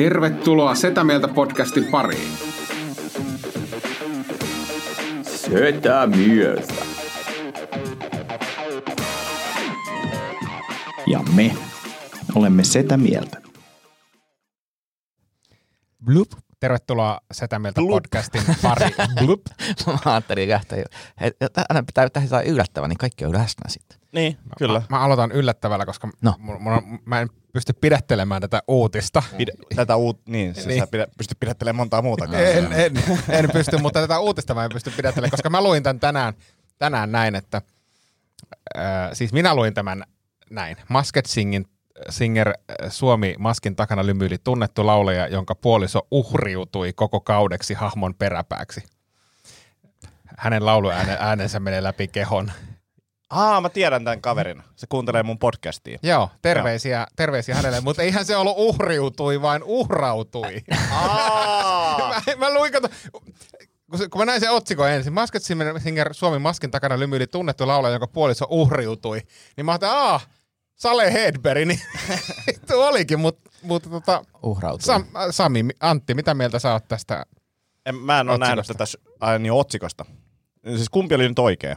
Tervetuloa Setä Mieltä podcastin pariin. Setä mieltä. Ja me olemme Setä Mieltä. Blup. Tervetuloa Setä Mieltä podcastin pari. Blup. Mä ajattelin. Hei, Aina pitää tehdä yllättävää, niin kaikki on läsnä sitten. Niin, kyllä. Mä, mä aloitan yllättävällä, koska No. mun, mun, mä en pysty pidättelemään tätä uutista. Pide, tätä uut, niin, siis Niin. sä pidä, pystyt pidättelemään montaa muuta En, en, en pysty, mutta tätä uutista mä en pysty pidättelemään, koska mä luin tämän tänään, tänään näin, että äh, siis minä luin tämän näin. Masked Singin, Singer äh, Suomi Maskin takana lymyili tunnettu laulaja, jonka puoliso uhriutui koko kaudeksi hahmon peräpääksi. Hänen lauluäänensä menee läpi kehon. Aa, mä tiedän tämän kaverin. Se kuuntelee mun podcastia. Joo, terveisiä, terveisiä hänelle, mutta eihän se ollut uhriutui, vaan uhrautui. Aa! mä, mä luin, kato, kun, se, kun mä näin sen otsikon ensin, Masked Singer Suomi maskin takana lymyili tunnettu laulaja, jonka puoliso uhriutui, niin mä ajattelin, aah, Sale Hedberg, niin tuo olikin, mutta mut, tota, Uhrautuu. Sam, Sami, Antti, mitä mieltä sä oot tästä? En, mä en ole nähnyt tätä s- ai, niin, otsikosta. Siis kumpi oli nyt oikea?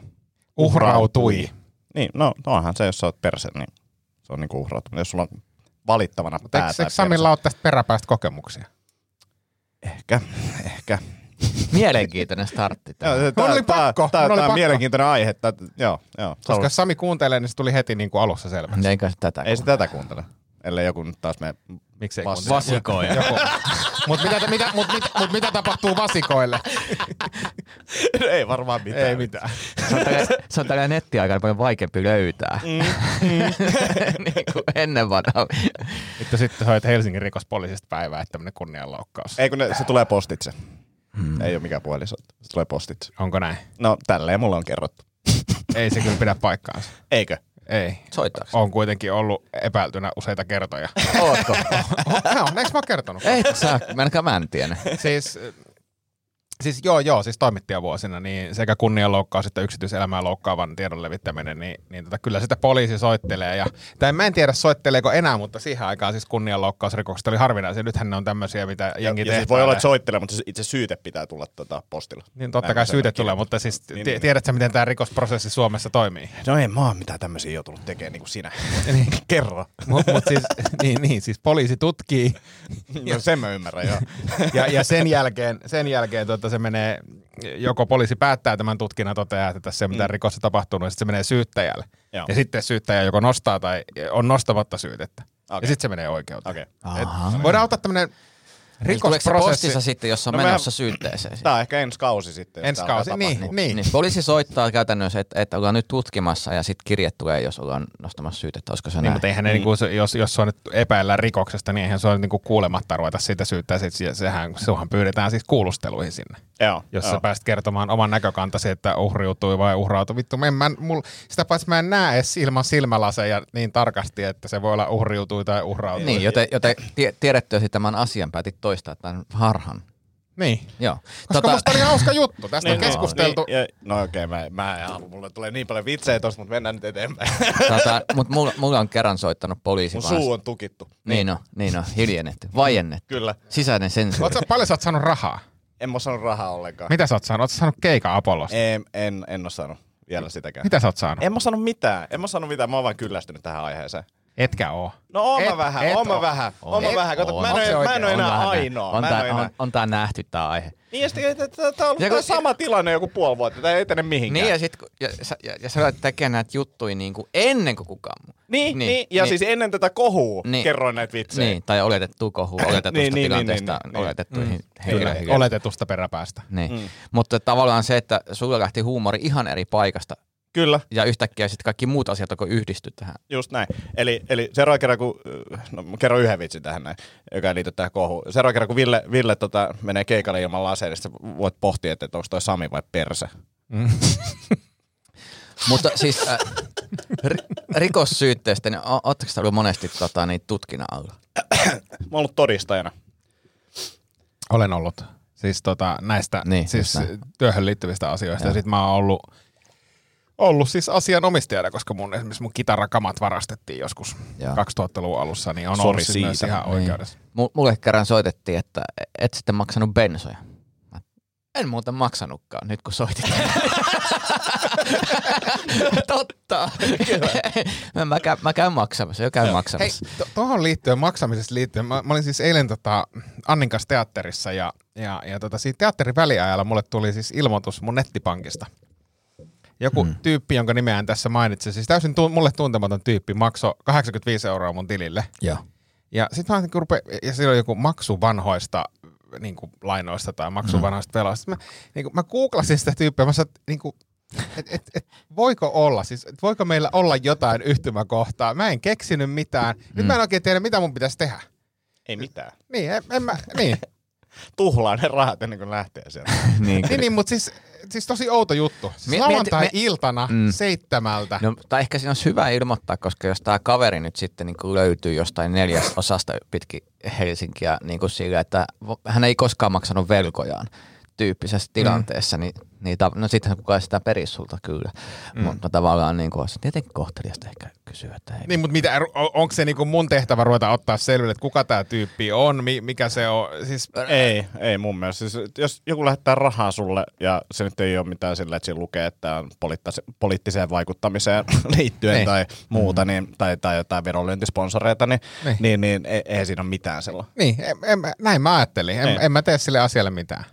Uhrautui. Niin, no onhan se, jos sä oot perse, niin se on niinku uhrautuminen. Jos sulla on valittavana Mutta pää eikö, Samilla ole tästä peräpäästä kokemuksia? Ehkä, ehkä. Mielenkiintoinen startti. tää. Joo, Mun oli pakko, Tämä oli on pakko. mielenkiintoinen aihe. Että, joo, joo. Koska Sami kuuntelee, niin se tuli heti niin kuin alussa selväksi. Eikä se tätä. Ei se tätä kuuntele. Ellei joku nyt taas me Miksei Vas- kuuntele? Vasikoi. Joku. Mut mitä, mitä, mut, mit, mut mitä tapahtuu vasikoille? Ei varmaan mitään. Ei mitään. Se on tällä, se on tällä nettiaikana paljon vaikeampi löytää. Mm, niin kuin ennen vanhaa. Sitten sitten hoit Helsingin rikospoliisista päivää, että tämmöinen kunnianloukkaus. Ei kun ne, se tulee postitse. Hmm. Ei ole mikään puhelinsoitto. Se tulee postitse. Onko näin? No tälleen mulle on kerrottu. Ei se kyllä pidä paikkaansa. Eikö? Ei. Soittaako? On kuitenkin ollut epäiltynä useita kertoja. Ootko? Joo, eikö mä kertonut? Ei sä, mä en tiedä. Siis, siis joo, joo, siis toimittajavuosina niin sekä kunnianloukkaus että yksityiselämää loukkaavan tiedon levittäminen, niin, niin tota, kyllä sitä poliisi soittelee. Ja, tai mä en tiedä soitteleeko enää, mutta siihen aikaan siis kunnianloukkausrikokset oli harvinaisia. Nythän ne on tämmöisiä, mitä Ja, jengi ja siis voi olla, että soittelee, mutta se itse syyte pitää tulla tota postilla. Niin totta Näin kai syyte tulee, mutta siis Niin, ti- niin. tiedätkö, miten tämä rikosprosessi Suomessa toimii? No ei mä oon mitään tämmöisiä jo tullut tekemään niin kuin sinä. Kerro. Mutta mut siis, niin, niin, siis poliisi tutkii No sen mä ymmärrän, joo. ja, ja sen jälkeen, sen jälkeen tota, se menee, joko poliisi päättää tämän tutkinnan, toteaa, että tässä ei mitään Mm. rikosta tapahtunut, ja sitten se menee syyttäjälle. Joo. Ja sitten syyttäjä joko nostaa tai on nostamatta syytettä. Okei. Ja sitten se menee oikeuteen. Okei. Et voidaan ottaa tämmöinen Eli Tuleeko se rikosprosessi. postissa sitten, jos on No no, mehän- menossa syytteeseen? Tää on ehkä ensi kausi sitten. jos Ensi kausi, niin, tapahtua. niin. Niin, poliisi soittaa käytännössä, että, että ollaan nyt tutkimassa ja sitten kirje tulee, jos ollaan nostamassa syytettä. Olisiko se Niin, näin? mutta eihän ne, niinku, jos, jos se on nyt epäillä rikoksesta, niin eihän se ole niinku kuulematta ruveta siitä syyttää. Sit, se- sehän, suhan pyydetään siis kuulusteluihin sinne. Joo, Jos joo. sä pääsit kertomaan oman näkökantasi, että uhriutui vai uhrautui. Vittu, mä en, mä, mul, sitä paitsi mä en näe edes ilman silmälaseja niin tarkasti, että se voi olla uhriutui tai uhrautui. Niin, joten, joten tie, sitten tämän asian, päätit toistaa tämän harhan. Niin. Joo. Koska tota, musta oli hauska juttu. Tästä Niin, on keskusteltu. Niin, ja, no okei, okay, mä, mä en halua, mulle tulee niin paljon vitsejä tosta, mutta mennään nyt eteenpäin. tota, mutta mulla, mulla, on kerran soittanut poliisi. Mun suu on tukittu. Niin on, niin on, hiljennetty, vaiennettu. Kyllä. Sisäinen sensuuri. Sä, paljon sä oot saanut rahaa? En mä saanut rahaa ollenkaan. Mitä sä oot saanut? Oot sä saanut keikan Apollosta? En, en, en oo saanut vielä sitäkään. Mitä sä oot saanut? En mä saanut mitään. En mä saanut mitään. Mä oon vaan kyllästynyt tähän aiheeseen. Etkä oo. No oon Et- mä vähän, et oon mä oo. vähän, oon mä Et vähän. Kato, mä en, se oo- mä en On enää ainoa. On, Mä en oo tää, enää. on, on tää nähty tää aihe. Niin ja sitten, että tää- on Ja ollut sama tilanne joku puoli vuotta. Tää ei etene mihinkään. Niin ja sit kun- ja, ja, ja sä alat tekemään näitä juttuja niinku ennen kuin kukaan muu. Niin, Niin, niin, ja niin. siis ennen tätä kohua Niin. kerroin näitä vitsejä. Niin, tai oletettu kohu, oletetusta Niin, niin, tilanteesta, niin, niin, niin. oletettuihin henkilöihin. oletetusta peräpäästä. Niin. Mm. Mutta tavallaan se, että sulla lähti huumori ihan eri paikasta Kyllä, ja yhtäkkiä sitten kaikki muut asiat alkoi yhdistyä tähän. just näin. Eli, eli seuraava kerran, kun, no mä kerron yhden vitsin tähän näin, joka ei liity tähän kohuun. Seuraava kerran, kun Ville, Ville tota, menee keikalle ilman laseja, niin voit pohtia, että onko toi Sami vai Perse. Mutta siis äh, ri- rikossyytteestä, niin o- ootteko te ollut monesti tota, niitä tutkinnan alla? Mä oon ollut todistajana. Olen ollut. Siis tota, näistä Niin, siis työhön liittyvistä asioista. Joo. Ja sit mä oon ollut, ollut siis asianomistajana, koska mun esimerkiksi mun kitarakamat varastettiin joskus Joo. 2000-luvun alussa, niin on Sori ollut myös siitä. ihan oikeudessa. Niin. Mulle kerran soitettiin, että et sitten maksanut bensoja. En muuten maksanutkaan, nyt kun soitit. Totta. mä, mä, käyn, mä käyn maksamassa, jo käyn Hei, maksamassa. to- tuohon liittyen, maksamisesta liittyen, mä, mä olin siis eilen tota Annin kanssa teatterissa ja, ja, ja tota, siitä teatterin väliajalla mulle tuli siis ilmoitus mun nettipankista. Joku hmm. tyyppi, jonka nimeä en tässä mainitse, siis täysin tu- mulle tuntematon tyyppi, maksoi 85 euroa mun tilille. Joo. Ja sitten mä niin rupe, ja siellä oli joku maksu vanhoista niin kuin lainoista tai maksu vanhoista veloista. Mä, niin kuin, mä googlasin sitä tyyppiä, mä sanoin, että niin kuin, et, et, et, voiko olla, siis et voiko meillä olla jotain yhtymäkohtaa? Mä en keksinyt mitään. Nyt mä en oikein tiedä, mitä mun pitäisi tehdä. Ei mitään. Niin, en, en mä, niin. Tuhlaa ne rahat ennen kuin lähtee sieltä. Niin, niin, niin mutta siis, siis tosi outo juttu. Siis lauantai-iltana Mm. seitsemältä. No, tai ehkä siinä olisi hyvä ilmoittaa, koska jos tämä kaveri nyt sitten niin kuin löytyy jostain neljäs osasta pitkin Helsinkiä niin kuin sillä, että hän ei koskaan maksanut velkojaan tyyppisessä tilanteessa, niin, niin ta- no sittenhän kukaan ei sitä perisi sulta kyllä. Mm. Mutta tavallaan niin kuin, olisi tietenkin kohteliasta ehkä kysyä, että ei. Niin, mutta mitä, on- onko se niinku mun tehtävä ruveta ottaa selville, että kuka tämä tyyppi on, mi, mikä se on? Siis, Ei, ei mun mielestä. Siis, jos joku lähettää rahaa sulle ja se nyt ei ole mitään sillä, että siinä lukee, että on poliittas- poliittiseen vaikuttamiseen liittyen Niin. tai muuta, niin, tai, tai jotain vedonlyöntisponsoreita, niin, Niin. niin. niin, niin ei, ei siinä ole mitään sellaista. niin, en, en, mä- näin mä ajattelin. En, Ei. en mä tee sille asialle mitään.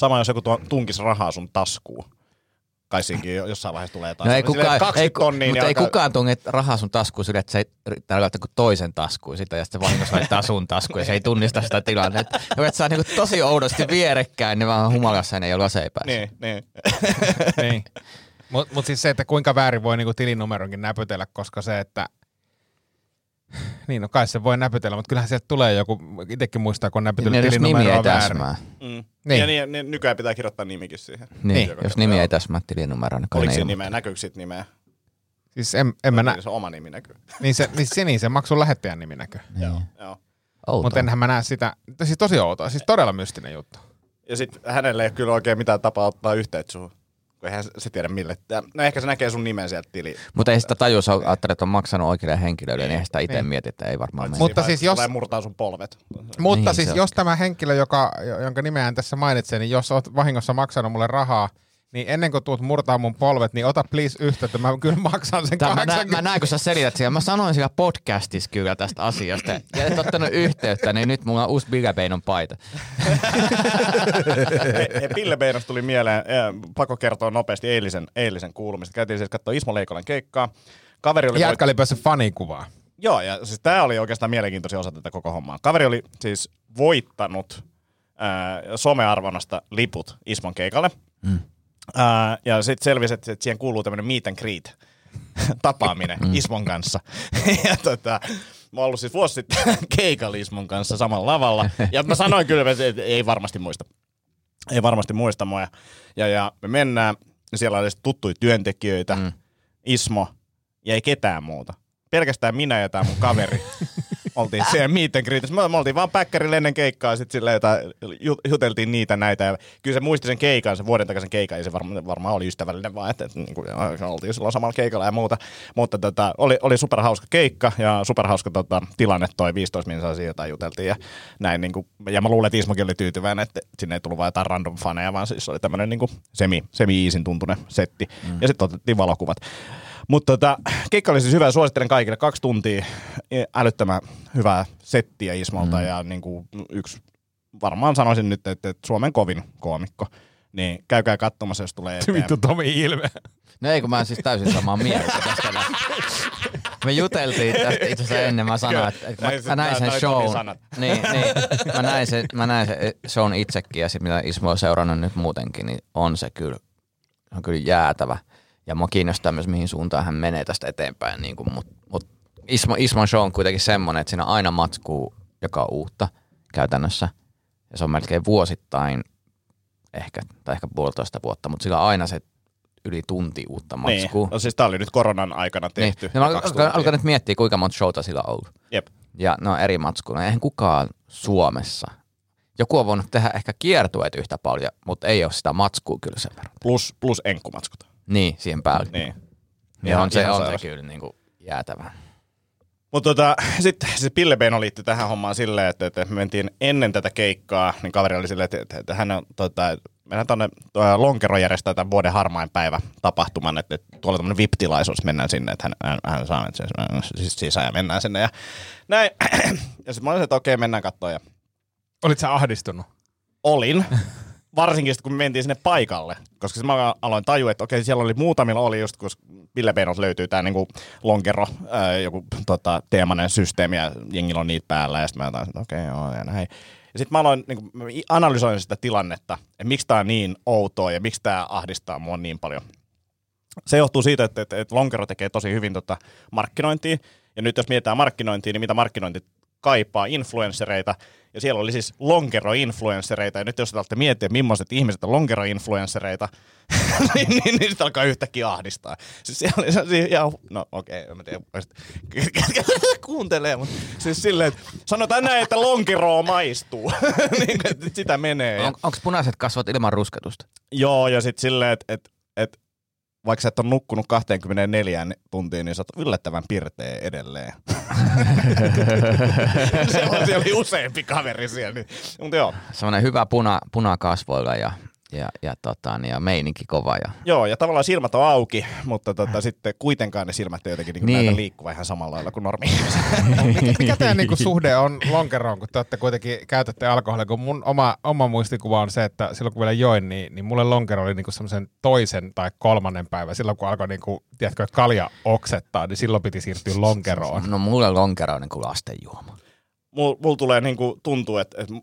Sama jos joku tunkisi rahaa sun taskuun. Kai siinäkin jo- jossain vaiheessa tulee jotain. No ei kukaan, 20 ei, ku- tonnia, mutta niin ei alkaa- kukaan tunne rahaa sun taskuun sille, että se ei yrittää laittaa kuin toisen taskuun sitä ja sitten vahingossa laittaa sun taskuun ja se ei tunnista sitä tilannetta. Ja että saa niinku tosi oudosti vierekkäin, niin vaan humalassa ne ei ole päässä. Niin, niin. niin. Mutta mut siis se, että kuinka väärin voi niinku tilinumeronkin näpytellä, koska se, että niin no kai se voi näpytellä, mutta kyllähän sieltä tulee joku, itsekin muistaa, kun on näpytellyt Niin, tilinumeroa väärin. täsmää. Mm. Niin. Niin. Ja niin, niin, nykyään pitää kirjoittaa nimikin siihen. Niin, Niin. jos nimi ei täsmää tilinumeroon, niin Oliko ilmoittaa. nimeä? Näkyykö siitä nimeä? Siis en, en mä nä- Niin Se oma nimi näkyy. niin se, niin se, niin se maksun lähettäjän nimi näkyy. Joo. Joo. Outoa. Mutta enhän mä näe sitä, siis tosi outoa, siis todella mystinen juttu. Ja sitten hänelle ei ole kyllä oikein mitään tapaa ottaa yhteyttä suhun. Kun eihän se tiedä mille. No ehkä se näkee sun nimen sieltä tili. Mutta ei sitä tajua, jos ajattelee, että on maksanut oikeille henkilöille, niin eihän sitä itse Niin. mieti, että ei varmaan mene. Mutta siis jos- murtaa sun polvet. Mutta Niin, siis jos tämä henkilö, joka, jonka nimeään tässä mainitsen, niin jos oot vahingossa maksanut mulle rahaa, niin ennen kuin tuut murtaa mun polvet, niin ota please yhteyttä, mä kyllä maksan sen Tää, mä, näen, 80. mä näen, kun sä selität siellä. Mä sanoin siellä podcastissa kyllä tästä asiasta. Ja et ottanut yhteyttä, niin nyt mulla on uusi Bigabeinon paita. Beinos tuli mieleen, pakko kertoa nopeasti eilisen, eilisen kuulumista. Käytiin siis katsoa Ismo Leikolan keikkaa. Kaveri oli Jätkä oli päässyt fanikuvaa. Joo, ja siis tämä oli oikeastaan mielenkiintoisin osa tätä koko hommaa. Kaveri oli siis voittanut ää, somearvonnasta liput Ismon keikalle. Mm. Ää, ja sitten selvisi, että, siihen kuuluu tämmöinen meet and greet tapaaminen mm. Ismon kanssa. ja tota, mä oon ollut siis vuosi sitten keikalla Ismon kanssa samalla lavalla. Ja mä sanoin kyllä, että ei varmasti muista. Ei varmasti muista mua. Ja, ja me mennään, ja siellä oli tuttuja työntekijöitä, mm. Ismo, ja ei ketään muuta. Pelkästään minä ja tämä mun kaveri oltiin siellä meet and greetissä. Me, me oltiin vaan päkkärillä ennen keikkaa, sitten että ju- juteltiin niitä näitä. Ja kyllä se muisti sen keikan, sen vuoden takaisin keikan, ja se varma, varmaan oli ystävällinen vaan, että, että niin kuin, oltiin silloin samalla keikalla ja muuta. Mutta tota, oli, oli superhauska keikka ja superhauska tota, tilanne toi 15 minuuttia siitä juteltiin. Ja, näin, niin kuin, ja mä luulen, että Ismokin oli tyytyväinen, että sinne ei tullut vain jotain random faneja, vaan siis oli tämmöinen niin semi, semi-iisin tuntunen setti. Mm. Ja sitten otettiin valokuvat. Mutta tota, keikka oli siis hyvä, suosittelen kaikille. Kaksi tuntia älyttömän hyvää settiä Ismolta mm. ja niin kuin yksi, varmaan sanoisin nyt, että, että Suomen kovin koomikko. Niin käykää katsomassa, jos tulee eteen. Vittu Tomi Ilme. No ei, kun mä oon siis täysin samaa mieltä tästä. Me juteltiin tästä itse asiassa ennen, mä sanoin, että mä, mä näin sen shown. Niin, niin, mä näin sen, mä näin sen shown itsekin ja sit mitä Ismo on seurannut nyt muutenkin, niin on se kyllä, on kyllä jäätävä. Ja mua kiinnostaa myös, mihin suuntaan hän menee tästä eteenpäin. Niin kuin, mut, mut Ismo, Ismo Show on kuitenkin semmoinen, että siinä aina matskuu, joka on uutta käytännössä. Ja se on melkein vuosittain, ehkä, tai ehkä puolitoista vuotta, mutta sillä on aina se yli tunti uutta Niin. matskua. No siis tää oli nyt koronan aikana tehty. Niin. Ja mä alkan nyt miettiä, kuinka monta showta sillä on ollut. Jep. Ja ne on eri matskuja. Eihän kukaan Suomessa. Joku on voinut tehdä ehkä kiertueet yhtä paljon, mutta ei ole sitä matskua kyllä sen verran. Plus, plus enkkumatskut. Niin, siihen päälle. Niin. Ja Ihan- on se, on se kyllä niin kuin jäätävä. Mutta tota, sitten se Pille Beino liittyi tähän hommaan silleen, että, että me mentiin ennen tätä keikkaa, niin kaveri oli silleen, että, että, että hän on, tota, mennään tuonne Lonkero järjestää tämän vuoden harmain päivä tapahtuman, että, että tuolla tämmöinen VIP-tilaisuus, mennään sinne, että hän, hän, hän saa siis sisään ja mennään sinne ja näin. Ja sitten mä olin, että okei, mennään katsoa ja Olit sä ahdistunut? olin. Varsinkin kun me mentiin sinne paikalle, koska mä aloin tajua, että okei, siellä oli muutamilla oli just, kun Ville Beinos löytyy tää niinku lonkero, ää, joku tota, teemainen systeemi ja jengillä on niitä päällä ja sitten mä otan, että okei, joo ja näin. Ja sitten mä aloin niinku, analysoin sitä tilannetta, että miksi tää on niin outoa ja miksi tää ahdistaa mua niin paljon. Se johtuu siitä, että, että, että Lonkero tekee tosi hyvin tota markkinointia. Ja nyt jos mietitään markkinointia, niin mitä markkinointi kaipaa influenssereita. Ja siellä oli siis lonkero-influenssereita. Ja nyt jos te olette miettiä, millaiset ihmiset on lonkero-influenssereita, niin, niin, niin sitä alkaa yhtäkkiä ahdistaa. Siis siellä oli sellaisia, ja, no okei, okay, en tiedä, kuuntelee, mutta siis silleen, että sanotaan näin, että lonkeroa maistuu. niin, että sitä menee. On, Onko punaiset kasvot ilman rusketusta? joo, ja sitten silleen, että et, et, vaikka sä et ole nukkunut 24 tuntia, niin sä oot yllättävän pirteä edelleen. siellä, siellä oli useampi kaveri siellä. Niin, mutta joo. Semmoinen hyvä puna, puna kasvoilla ja, ja, ja, tota, niin, ja meininki kova. Ja, Joo, ja tavallaan silmät on auki, mutta tota, sitten kuitenkaan ne silmät ei jotenkin niin Niin. näytä liikkuva ihan samalla lailla kuin normi mikä, mikä teidän niinku suhde on lonkeroon, kun te olette kuitenkin käytätte alkoholia? Kun mun oma, oma muistikuva on se, että silloin kun vielä join, niin, niin mulle lonkero oli niinku semmoisen toisen tai kolmannen päivän. Silloin kun alkoi niinku, tiedätkö, kalja oksettaa, niin silloin piti siirtyä lonkeroon. no mulle lonkero on niin kuin lastenjuoma. Mulla mul tulee niinku, tuntuu, että, että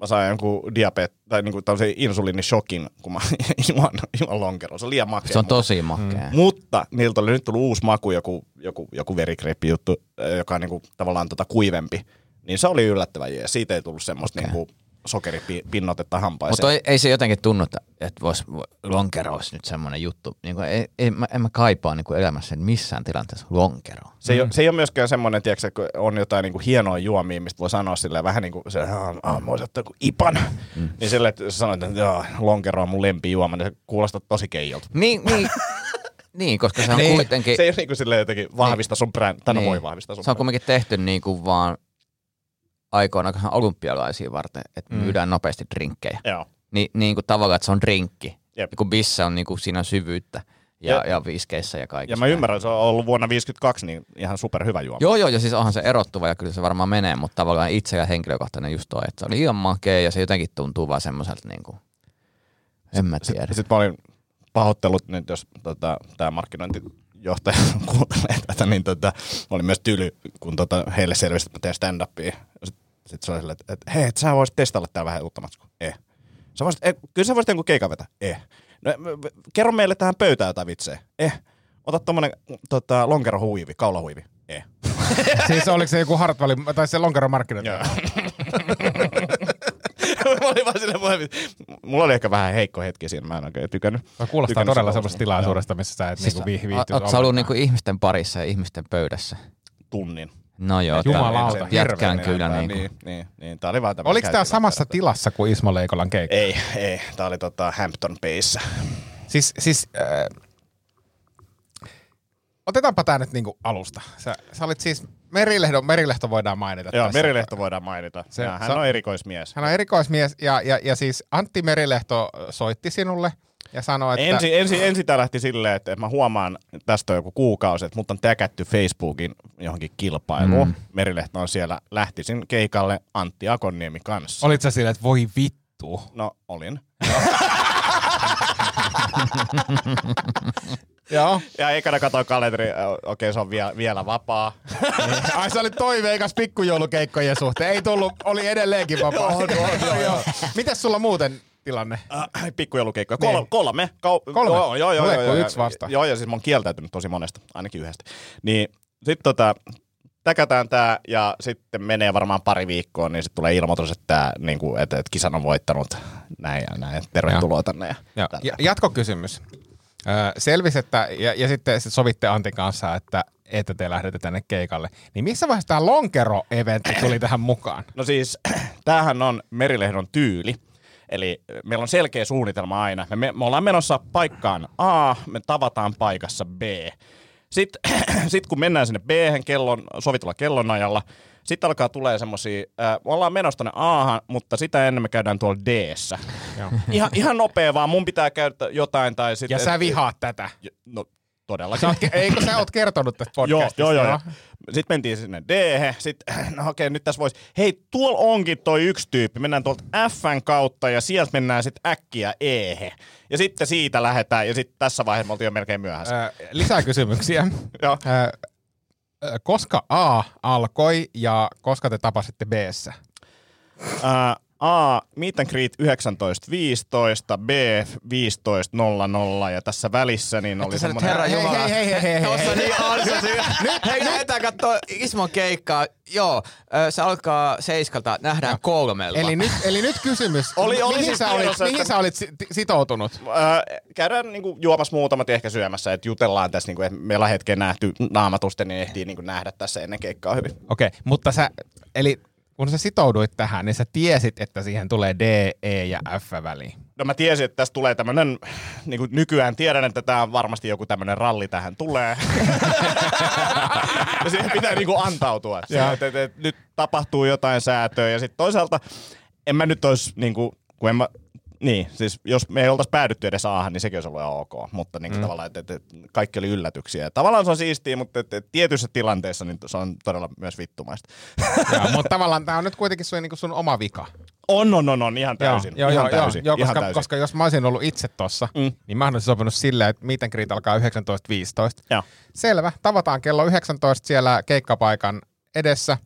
mä saan jonkun diabeet tai niinku tämmöisen insuliinishokin, kun mä juon, juon lonkeroa. Se on liian makea. Se on tosi makea. Mm. Mutta niiltä oli nyt tullut uusi maku, joku, joku, joku verikreippi juttu, joka on niinku, tavallaan tota kuivempi. Niin se oli yllättävän jees. Siitä ei tullut semmoista Okei. niinku, sokeripinnotetta hampaiseen. Mutta ei, ei se jotenkin tunnu, että, että vois, lonkero olisi nyt semmoinen juttu. Niin kuin, ei, ei, mä, en mä kaipaa niin elämässä missään tilanteessa lonkeroa. Se, ei, se ei ole myöskään semmoinen, tiedätkö, kun on jotain niin kuin hienoa juomia, mistä voi sanoa silleen vähän niin kuin se, voisin ottaa joku ipan. Mm. Niin silleen, että sä sanoit, että joo, lonkero on mun lempijuoma, niin se kuulostaa tosi keijolta. Niin, niin, niin koska se on Niin, kuitenkin... Se ei ole niin kuin silleen jotenkin vahvista sun bränd, tai no voi vahvistaa sun Se on kuitenkin tehty niin kuin vaan aikoina olympialaisia varten, että Mm. myydään nopeasti drinkkejä. Joo. Ni, niin kuin tavallaan, että se on drinkki. Jep. Ja kun bisse on niin kuin siinä on syvyyttä ja, Ja- ja viskeissä ja kaikissa. Ja mä ymmärrän, että se on ollut vuonna 52, niin ihan superhyvä juoma. Joo, joo, ja siis onhan se erottuva ja kyllä se varmaan menee, mutta tavallaan itse ja henkilökohtainen just toi, että se oli ihan makea ja se jotenkin tuntuu vaan semmoiselta niin kuin, en mä tiedä. Sitten mä olin pahoittelut nyt, jos tota, tämä markkinointijohtaja kuuntelee tätä, niin tota, mä olin myös tyly, kun tota, heille selvisi, että mä teen stand-upia. Sitten sit se oli silleen, että, että hei, et sä voisit testailla täällä vähän uutta matskua. Eh. Sä voisit, eh, kyllä sä voisit jonkun keikan vetää. Eh. No, kerro meille tähän pöytään jotain vitsejä. Eh. Ota tommonen tota, lonkerohuivi, kaulahuivi. Eh. siis oliko se joku Hartwallin, tai se lonkeron markkinointi? Joo. mä olin vaan silleen, mulla, mulla oli ehkä vähän heikko hetki siinä, mä en oikein tykännyt. Toi kuulostaa tykännyt todella semmoista tilaisuudesta, missä sä et Siis, niinku vi- o- viihtyisi Oot sä ollut niinku ihmisten parissa ja ihmisten pöydässä? Tunnin. No joo, Jumalauta, jätkään kyllä niin, niin, niin, niin, tää oli vaan Oliko tämä samassa verran. tilassa kuin Ismo Leikolan keikka? Ei, ei. Tää oli tota Hampton Bayssä. Siis, siis äh, otetaanpa tämä nyt niinku alusta. Sä, sä olit siis Merilehto, Merilehto voidaan mainita Joo, tässä. Merilehto voidaan mainita. Se- ja hän se- on erikoismies. Hän on erikoismies ja, ja, ja siis Antti Merilehto soitti sinulle ja sanoi, että... Ensin ensi, ensi tää lähti silleen, että mä huomaan, että tästä on joku kuukausi, että mut on täkätty Facebookin johonkin kilpailuun. Mm. Merilehto on siellä. Lähtisin keikalle Antti Akonniemi kanssa. Olit sä silleen, että voi vittu. No, olin. Joo. Ja ekana katsoin kalenteri, okei se on vielä, vielä vapaa. Ai se oli toiveikas pikkujoulukeikkojen suhteen. Ei tullut, oli edelleenkin vapaa. Joo. Mites sulla muuten tilanne? Äh, pikkujoulukeikkoja. Niin. Kol- kolme. Kau- Kolme? Joo, joo, joo, joo, joo, yksi vasta? Joo, ja siis mä oon kieltäytynyt tosi monesta, ainakin yhdestä. Niin sit tota, täkätään tää ja sitten menee varmaan pari viikkoa, niin sitten tulee ilmoitus, että, tää, niinku, että, että kisan on voittanut näin ja näin. Tervetuloa tänne. Ja, Joo. tällä. Ja, jatkokysymys. Öö, selvisi, että, ja, ja sitten sit sovitte Antin kanssa, että, että te lähdette tänne keikalle. Niin missä vaiheessa tämä lonkero-eventti tuli tähän mukaan? No siis, tämähän on Merilehdon tyyli. Eli meillä on selkeä suunnitelma aina. Me, me, ollaan menossa paikkaan A, me tavataan paikassa B. Sitten sit kun mennään sinne B, kellon, sovitulla kellonajalla, sitten alkaa tulee semmosia, äh, me ollaan menossa tonne A, mutta sitä ennen me käydään tuolla d ihan, ihan nopea vaan, mun pitää käydä jotain tai sitten... Ja sä vihaat tätä. No, todellakin. Sä oot, eikö sä oot kertonut tästä podcastista? joo, joo, joo. Sitten mentiin sinne d sitten, no okei, nyt tässä voisi, hei, tuolla onkin toi yksi tyyppi, mennään tuolta Fn kautta ja sieltä mennään sitten äkkiä e Ja sitten siitä lähdetään ja sitten tässä vaiheessa me oltiin jo melkein myöhässä. Ö, lisää kysymyksiä. Joo. Ö, koska A alkoi ja koska te tapasitte b Ää, A, meet and greet 19.15, B 15.00 ja tässä välissä niin oli Että nyt semmoinen... herra Hei, Jumala. hei, hei, hei, hei, Tossa hei. niin alkaa se. Hei, lähdetään kattoo Ismon keikkaa. Joo, se alkaa seiskalta, nähdään kolmelta. Eli nyt, eli nyt kysymys. Oli- oli mihin, siis sä olit, tiedossa, mihin että- sä olit si- sitoutunut? Ää, käydään niinku juomassa muutamat ehkä syömässä, että jutellaan tässä, niinku, että meillä on hetken nähty naamatusten, niin ehtii niinku nähdä tässä ennen keikkaa hyvin. Okei, okay, mutta sä, eli kun sä sitouduit tähän, niin sä tiesit, että siihen tulee D, E ja F väliin. No mä tiesin, että tästä tulee tämmönen, niin kuin nykyään tiedän, että tämä on varmasti joku tämmönen ralli tähän tulee. ja siihen pitää niinku antautua. Se, Joo. että, että, että, nyt tapahtuu jotain säätöä ja sitten toisaalta en mä nyt olisi niinku, kun en mä, niin, siis jos me ei oltaisi päädytty edes aahan, niin sekin olisi ollut ihan ok. Mutta niin mm. tavallaan, että, että, kaikki oli yllätyksiä. Ja tavallaan se on siistiä, mutta että, että tietyissä tilanteissa niin se on todella myös vittumaista. Joo, mutta tavallaan tämä on nyt kuitenkin sun, niin sun oma vika. on, on, on, on, ihan täysin. Joo, ihan joo, täysin, joo, ihan koska, täysin. koska jos mä olisin ollut itse tossa, Mm. niin mä olisin sopinut silleen, että meet and greet alkaa 19.15. Joo. Selvä, tavataan kello 19 siellä keikkapaikan edessä.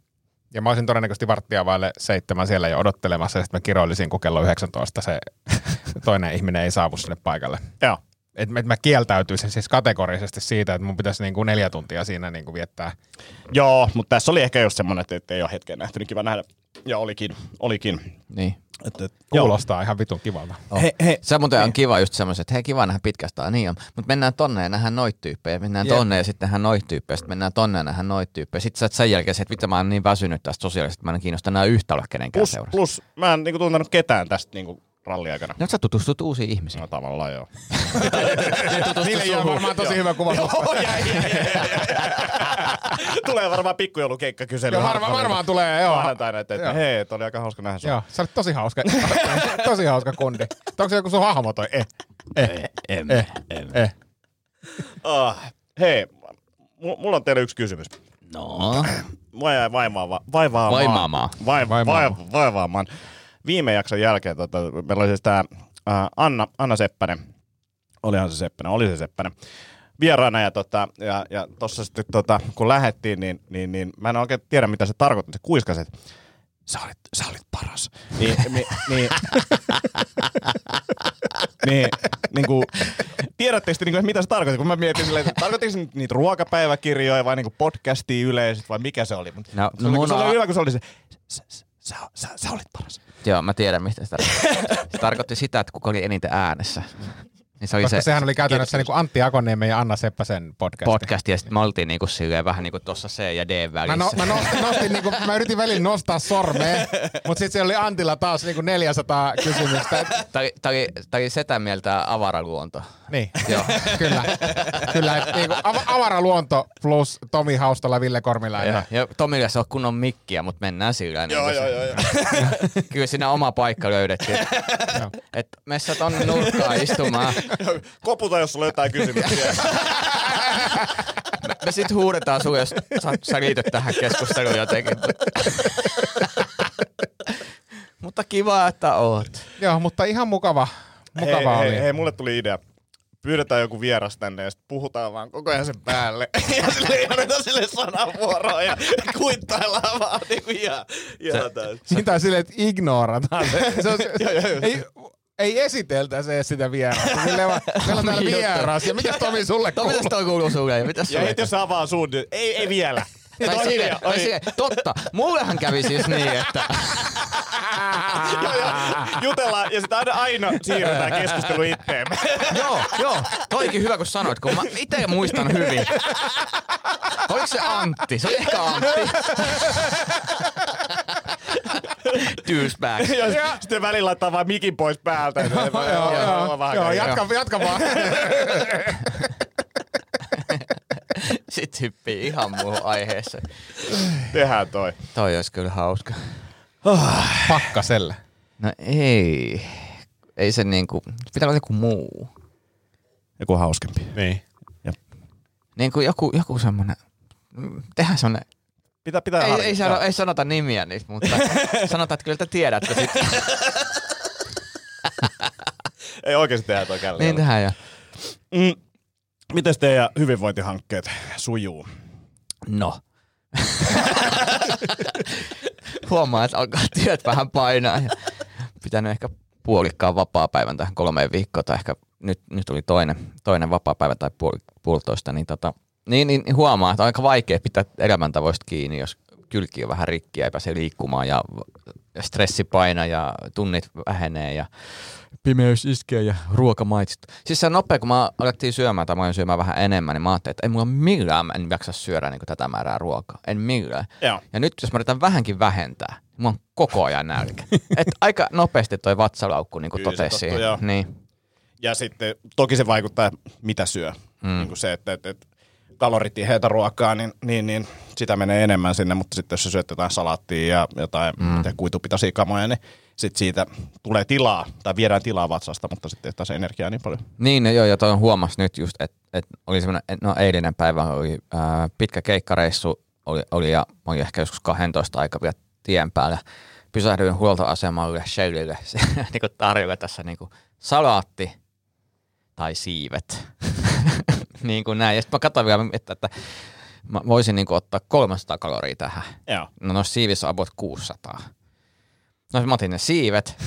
Ja mä olisin todennäköisesti varttia vaille seitsemän siellä jo odottelemassa, ja sitten mä kiroilisin, kun kello 19 se toinen ihminen ei saavu sinne paikalle. Joo. Et, et mä kieltäytyisin siis kategorisesti siitä, että mun pitäisi niinku neljä tuntia siinä niinku viettää. Joo, mutta tässä oli ehkä just semmoinen, että ei ole hetken nähty, niin kiva nähdä. Ja olikin, olikin. Niin. Et, et, Kuulostaa ihan vitun kivalta. Oh. He- he- se muuten on kiva just semmoiset, että hei kiva nähdä pitkästä niin on. Mutta mennään tonne ja nähdään noit tyyppejä, mennään Jep. tonne ja sitten nähdään noit tyyppejä, sitten mennään tonne ja nähdään noit tyyppejä. Sitten sä oot sen jälkeen se, että mitä mä oon niin väsynyt tästä sosiaalisesti, että mä en kiinnosta enää yhtä olla kenenkään Plus, seurassa. plus, mä en niinku tuntenut ketään tästä niinku ralliaikana. Nyt sä tutustut uusiin ihmisiin. No tavallaan joo. Niille ei ole varmaan tosi hyvä kuva. Joo, jäi, jäi, jäi, jäi. Tulee varmaan pikkujoulukeikka kysely. Joo, varmaan, varmaan tulee, joo. Maanantaina, että, että hei, että oli aika hauska nähdä sua. Joo, sä olet tosi hauska, tosi hauska kundi. Onko se joku sun hahmo toi? Eh, eh, En, eh, eh. Ah, hei, mu- mulla on teille yksi kysymys. No. Mua jäi vaivaamaan. Vaimaamaan. Vai, Vaimaamaan. vai, vaivaamaan. Viime jakson jälkeen tota, meillä oli siis tää äh, Anna, Anna Seppänen. Olihan se Seppänen, oli se Seppänen. Vieraana ja, tota, ja, ja tossa sitten tota, kun lähettiin, niin, niin, niin, mä en oikein tiedä mitä se tarkoitti. Se kuiskasi, että sä olit, sä olit paras. Niin, niin, niin, niin, niin kuin, tiedättekö te, niin kuin, mitä se tarkoitti? Kun mä mietin silleen, että tarkoittiko se niitä ruokapäiväkirjoja vai niin podcastia yleisesti vai mikä se oli? Mut No, se, no oli, mun se oli hyvä, kun se oli se, sä, sä, sä, sä, olit paras. Joo, mä tiedän mistä se tarkoittaa. Se tarkoitti sitä, että kuka oli eniten äänessä. Niin se oli Koska se sehän oli käytännössä niin kuin Antti Akoniemen ja Anna Seppäsen podcast. podcast, ja sitten me oltiin niinku silleen vähän niinku tossa C ja D Mä, välissä. no, mä, nostin, nostin, niin kuin, mä yritin välillä nostaa sormea, mutta sitten siellä oli Antilla taas niin kuin 400 kysymystä. Tää oli, oli, setä mieltä avaraluonto. niin, Joo. kyllä. kyllä et, niin kuin, av- avaraluonto plus Tomi Haustola, Ville Kormila. Ja, Ja, Tomille se on kunnon mikkiä, mutta mennään sillä Joo, joo, joo. joo. Kyllä siinä oma paikka löydettiin. Et messä tonne nurkkaan istumaan. Koputa, jos jotain kysymyksiä. Me, me sit huudetaan sun, jos sä, sä liityt tähän keskusteluun jotenkin. Mutta kiva, että oot. Joo, mutta ihan mukava. hei, Mukava oli. hei, hei, mulle tuli idea. Pyydetään joku vieras tänne ja sitten puhutaan vaan koko ajan sen päälle. ja sille ei anneta sille sanavuoroa ja kuittaillaan vaan niinku ihan, ihan täysin. Sitä silleen, että ignorataan se. se on, Joo, joo, joo. ei, ei esiteltäisi edes sitä vierasta. Meillä on täällä Tomi vieras. Ja mitäs Tomi sulle No mitäs kuuluu? toi kuuluu sulle? Ja mitäs Ja sulle? heti jos se avaa suun, ei, ei vielä. Tai hiljaa, tai silleen, totta, mullehan kävi siis niin, että Joo, joo. Jutellaan ja sitten aina, aina siirretään keskustelu itteemme. joo, joo, toikin hyvä kun sanoit, kun mä itse muistan hyvin. Oliko se Antti? Se oli ehkä Antti. Douchebag. ja sitten välillä laittaa vaan mikin pois päältä. Joo, joo, joo, joo, jatka, jatka vaan. Sitten hyppii ihan muuhun aiheeseen. Tehdään toi. Toi olisi kyllä hauska. Pakkaselle. No ei. Ei se niinku, pitää olla joku muu. Joku hauskempi. Niin. Niin kuin joku, joku semmonen, mm, tehdään semmonen, Pitää, pitää ei, ei, sano, ei sanota nimiä niistä, mutta sanotaan, että kyllä te tiedätte sitten. ei oikeasti tehdä toi källä. niin tehdään ja. Mm. Miten teidän hyvinvointihankkeet sujuu? No. Huomaa, että alkaa työt vähän painaa ja pitänyt ehkä puolikkaan vapaa-päivän tähän kolmeen viikkoon, tai ehkä nyt, nyt tuli toinen, toinen vapaa-päivä tai puoli, puolitoista, niin, tota, niin, niin huomaa, että on aika vaikea pitää elämäntavoista kiinni, jos kylki on vähän rikki ja ei pääse liikkumaan ja stressi painaa ja tunnit vähenee ja pimeys iskee ja ruoka maitsittu. Siis se on nopea, kun mä alettiin syömään tai mä olin syömään vähän enemmän, niin mä ajattelin, että ei mulla millään mä en jaksa syödä niin tätä määrää ruokaa. En millään. Joo. Ja nyt jos mä yritän vähänkin vähentää, niin mulla on koko ajan nälkä. Et aika nopeasti toi vatsalaukku, niin Kyllä totesi. Niin. Ja sitten toki se vaikuttaa, mitä syö. Mm. Niin kuin se, että, että, että kaloritiheitä ruokaa, niin, niin, niin sitä menee enemmän sinne, mutta sitten jos sä syöt jotain salaattia ja jotain mm. kuitupitoisia kamoja, niin sitten siitä tulee tilaa, tai viedään tilaa vatsasta, mutta sitten ei taas energiaa niin paljon. Niin, no joo, ja toi huomas nyt just, että et oli semmoinen, no eilinen päivä oli ää, pitkä keikkareissu, oli, oli ja mä olin ehkä joskus 12 aika vielä tien päällä. Pysähdyin huoltoasemalle Shellille, niin tarjolla tässä niin kuin salaatti tai siivet. niin kuin näin. Ja sitten mä katsoin vielä, että, että mä voisin niin kuin ottaa 300 kaloria tähän. Joo. No noissa siivissä on about 600. No mä otin ne siivet,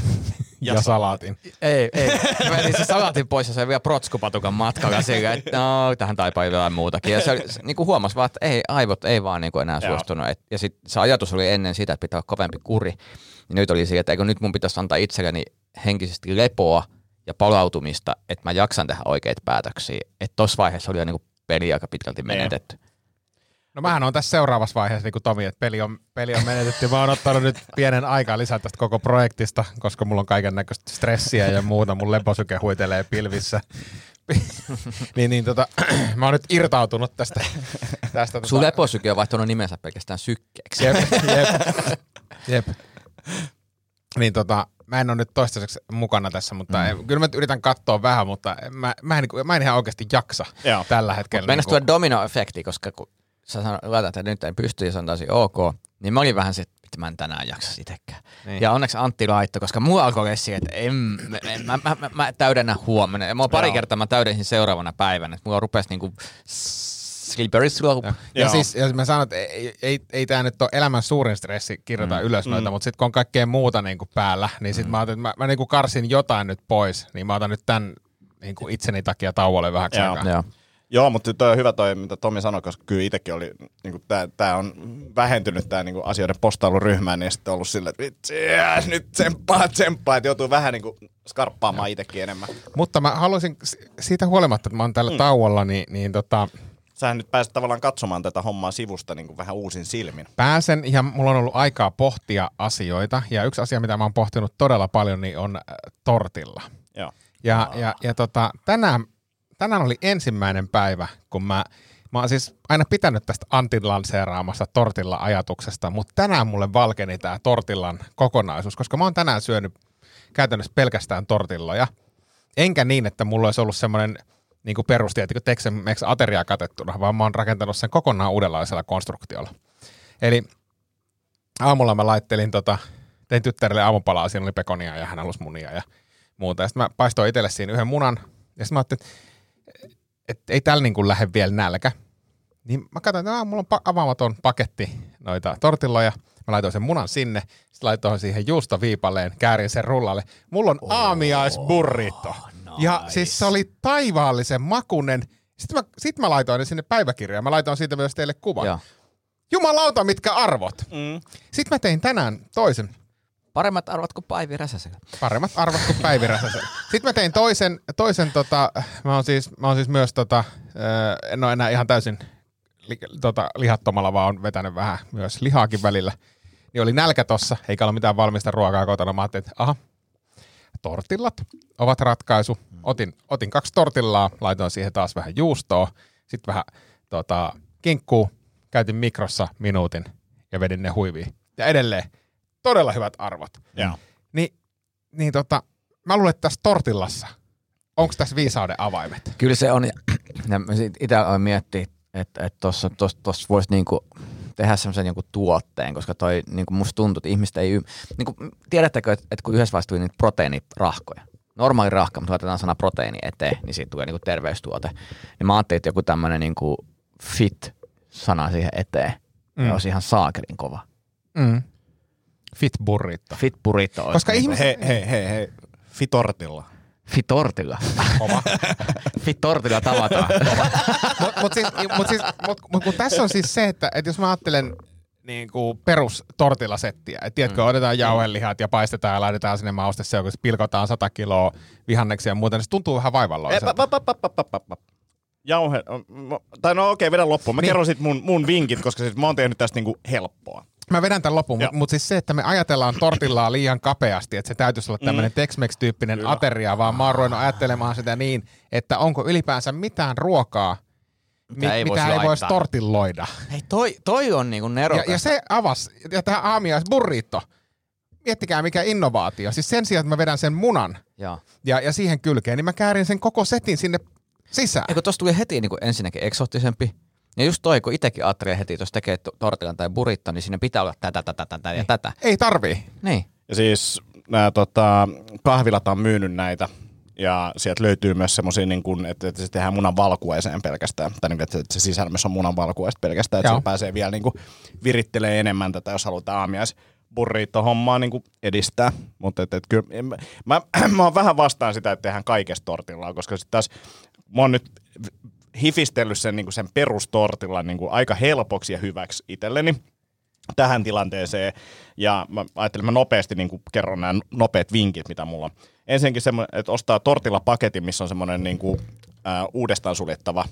Ja, ja salaatin. ei, ei. Mä menin se salaatin pois ja se vielä protskupatukan matkalla sillä, että no, tähän taipaa jotain muutakin. Ja se, oli, se niin kuin huomasi vaan, että ei, aivot ei vaan niin kuin enää Joo. suostunut. Et, ja sitten se ajatus oli ennen sitä, että pitää olla kovempi kuri. Niin nyt oli siihen, että eikö nyt mun pitäisi antaa itselleni henkisesti lepoa ja palautumista, että mä jaksan tehdä oikeita päätöksiä. Että tossa vaiheessa oli jo niin kuin peli aika pitkälti menetetty. No mähän on tässä seuraavassa vaiheessa, niin kuin Tomi, että peli on, peli on menetetty. Mä oon ottanut nyt pienen aikaa lisää tästä koko projektista, koska mulla on kaiken näköistä stressiä ja muuta. Mun leposyke huitelee pilvissä. niin, niin tota, mä oon nyt irtautunut tästä. tästä Sun tota, leposyke on vaihtanut nimensä pelkästään sykkeeksi. Jep, jep, jep. Niin tota, mä en ole nyt toistaiseksi mukana tässä, mutta mm. kyllä mä yritän katsoa vähän, mutta mä, mä, en, niinku- mä en ihan oikeasti jaksa Joo. tällä hetkellä. Mennäs niinku- tuo domino-efekti, koska kun sä laitat, että nyt en pysty ja se on täysin ok, niin mä olin vähän se, että mä en tänään jaksa itsekään. Niin. Ja onneksi Antti laittoi, koska mulla alkoi olla siihen, että en, en, mä, mä, mä, mä, täydennän huomenna. Ja mä pari Joo. kertaa mä täydensin seuraavana päivänä, että mulla rupesi niinku slippery slope. Ja, Joo. siis ja mä sanon, että ei, ei, ei tämä nyt ole elämän suurin stressi kirjoita mm. ylös noita, Mm. mutta sitten kun on kaikkea muuta niin kuin päällä, niin sitten mä, otan, että mä, mä niin kuin karsin jotain nyt pois, niin mä otan nyt tämän niin kuin itseni takia tauolle vähän aikaa. Joo. Joo, mutta toi on hyvä toi, mitä Tomi sanoi, koska kyllä itsekin oli, niin tämä tää on vähentynyt tämä niin asioiden postailuryhmään, niin sitten ollut silleen, että vitsi, jääs, nyt tsemppaa, tsemppaa, että joutuu vähän niin kuin skarppaamaan itsekin enemmän. Mutta mä haluaisin siitä huolimatta, että mä oon täällä mm. tauolla, niin, niin tota, Sähän nyt pääset tavallaan katsomaan tätä hommaa sivusta niin kuin vähän uusin silmin. pääsen ja mulla on ollut aikaa pohtia asioita. Ja yksi asia, mitä mä oon pohtinut todella paljon, niin on äh, tortilla. Joo. Ja, ja, ja tota, tänään, tänään oli ensimmäinen päivä, kun mä, mä oon siis aina pitänyt tästä Antin lanseeraamassa tortilla-ajatuksesta, mutta tänään mulle valkeni tämä tortillan kokonaisuus, koska mä oon tänään syönyt käytännössä pelkästään tortilloja. Enkä niin, että mulla olisi ollut semmoinen niin kuin perustietikö Tex-Mex ateriaa katettuna, vaan mä oon rakentanut sen kokonaan uudenlaisella konstruktiolla. Eli aamulla mä laittelin tota, tein tyttärelle aamupalaa, siinä oli pekonia ja hän halusi munia ja muuta. Ja sitten mä paistoin itselle siinä yhden munan. Ja sitten mä ajattelin, että et ei tällä niin kuin lähde vielä nälkä. Niin mä katsoin, että mulla on pa- avaamaton paketti noita tortilloja. Mä laitoin sen munan sinne, sitten laitoin siihen juustoviipaleen, käärin sen rullalle. Mulla on aamiaisburrito. Ja siis se oli taivaallisen makunen. Sitten mä, sit mä laitoin ne sinne päiväkirjaan. Mä laitoin siitä myös teille kuvan. Joo. Jumalauta, mitkä arvot. Mm. Sitten mä tein tänään toisen. Paremmat arvot kuin Päivi Räsäsellä. Paremmat arvot kuin Päivi Räsäsen. Sitten mä tein toisen, toisen tota, mä oon siis, mä oon siis myös tota, en ole enää ihan täysin li, tota, lihattomalla, vaan on vetänyt vähän myös lihaakin välillä. Niin oli nälkä tossa, eikä ole mitään valmista ruokaa kotona. Mä ajattelin, että aha, tortillat ovat ratkaisu. Otin, otin kaksi tortillaa, laitoin siihen taas vähän juustoa, sitten vähän tota, kinkkuu, käytin mikrossa minuutin ja vedin ne huiviin. Ja edelleen todella hyvät arvot. Joo. Niin, niin tota, mä luulen, että tässä tortillassa, onko tässä viisauden avaimet? Kyllä se on. ja- itse aloin miettiä, että tuossa voisi niinku tehdä semmoisen jonkun tuotteen, koska toi niinku musta tuntuu, että ihmistä ei... Y- niinku, tiedättekö, että, että kun yhdessä vaiheessa tuli niitä proteiinirahkoja, normaali rahka, mutta laitetaan sana proteiini eteen, niin siitä tulee niinku terveystuote. Niin mä ajattelin, että joku tämmöinen niinku fit-sana siihen eteen, mm. Olisi ihan saakelin kova. Mm. Fit burrito. Fit burrito. olisi Koska niinku- ihmiset- Hei, hei, hei, hei. Fitortilla. Fitortilla. Kova. Fitortilla tavataan. Mutta mut siis, mut siis, mut, mut, kun tässä on siis se, että, että jos mä ajattelen niin kuin perus tortillasettiä, että tiedätkö, mm. otetaan jauhelihat ja paistetaan ja laitetaan sinne mausteseukossa, pilkotaan 100 kiloa vihanneksia ja muuta, niin se tuntuu vähän vaivalloiselta. Jauhe, tai no okei, vedä loppuun. Mä Niin. kerron sit mun, mun vinkit, koska siis mä oon tehnyt tästä niinku helppoa. Mä vedän tämän loppuun, Joo. mutta mut siis se, että me ajatellaan tortillaa liian kapeasti, että se täytyisi olla tämmöinen mm. Tex-Mex-tyyppinen Kyllä. ateria, vaan mä oon ruvennut ajattelemaan sitä niin, että onko ylipäänsä mitään ruokaa, Mitä mi- ei mitä voisi ei voisi tortilloida. Hei, toi, toi on niinku Ja, nerokas. ja se avasi, ja tämä aamiaisburrito, miettikää mikä innovaatio. Siis sen sijaan, että mä vedän sen munan Joo. ja, ja siihen kylkeen, niin mä käärin sen koko setin sinne sisään. Eikö tosta tuli heti niin kuin ensinnäkin eksoottisempi? Ja just toi, kun itsekin ajattelee heti, että jos tekee to- tortillan tai burrito, niin siinä pitää olla tätä, tätä, tätä ja tätä. Ei tarvii. Niin. Ja siis nämä tota, kahvilat on myynyt näitä. Ja sieltä löytyy myös semmoisia, niin kuin, että, että se tehdään munan valkueeseen pelkästään. Tai niin, että se sisälmössä on munan valkueesta pelkästään. Että pääsee vielä niin kuin, virittelee enemmän tätä, jos halutaan aamiais burrito hommaa niin edistää. Mutta et, et, kyllä, en, mä, mä, mä oon vähän vastaan sitä, että tehdään kaikesta tortillaa, koska sitten taas mä oon nyt hifistellyt sen, niin kuin sen perustortillan niin kuin aika helpoksi ja hyväksi itselleni tähän tilanteeseen. Ja mä ajattelin, että mä nopeasti niin kuin kerron nämä nopeat vinkit, mitä mulla on. Ensinnäkin semmoinen, että ostaa tortilla paketin, missä on semmoinen niin kuin, äh, uudestaan suljettava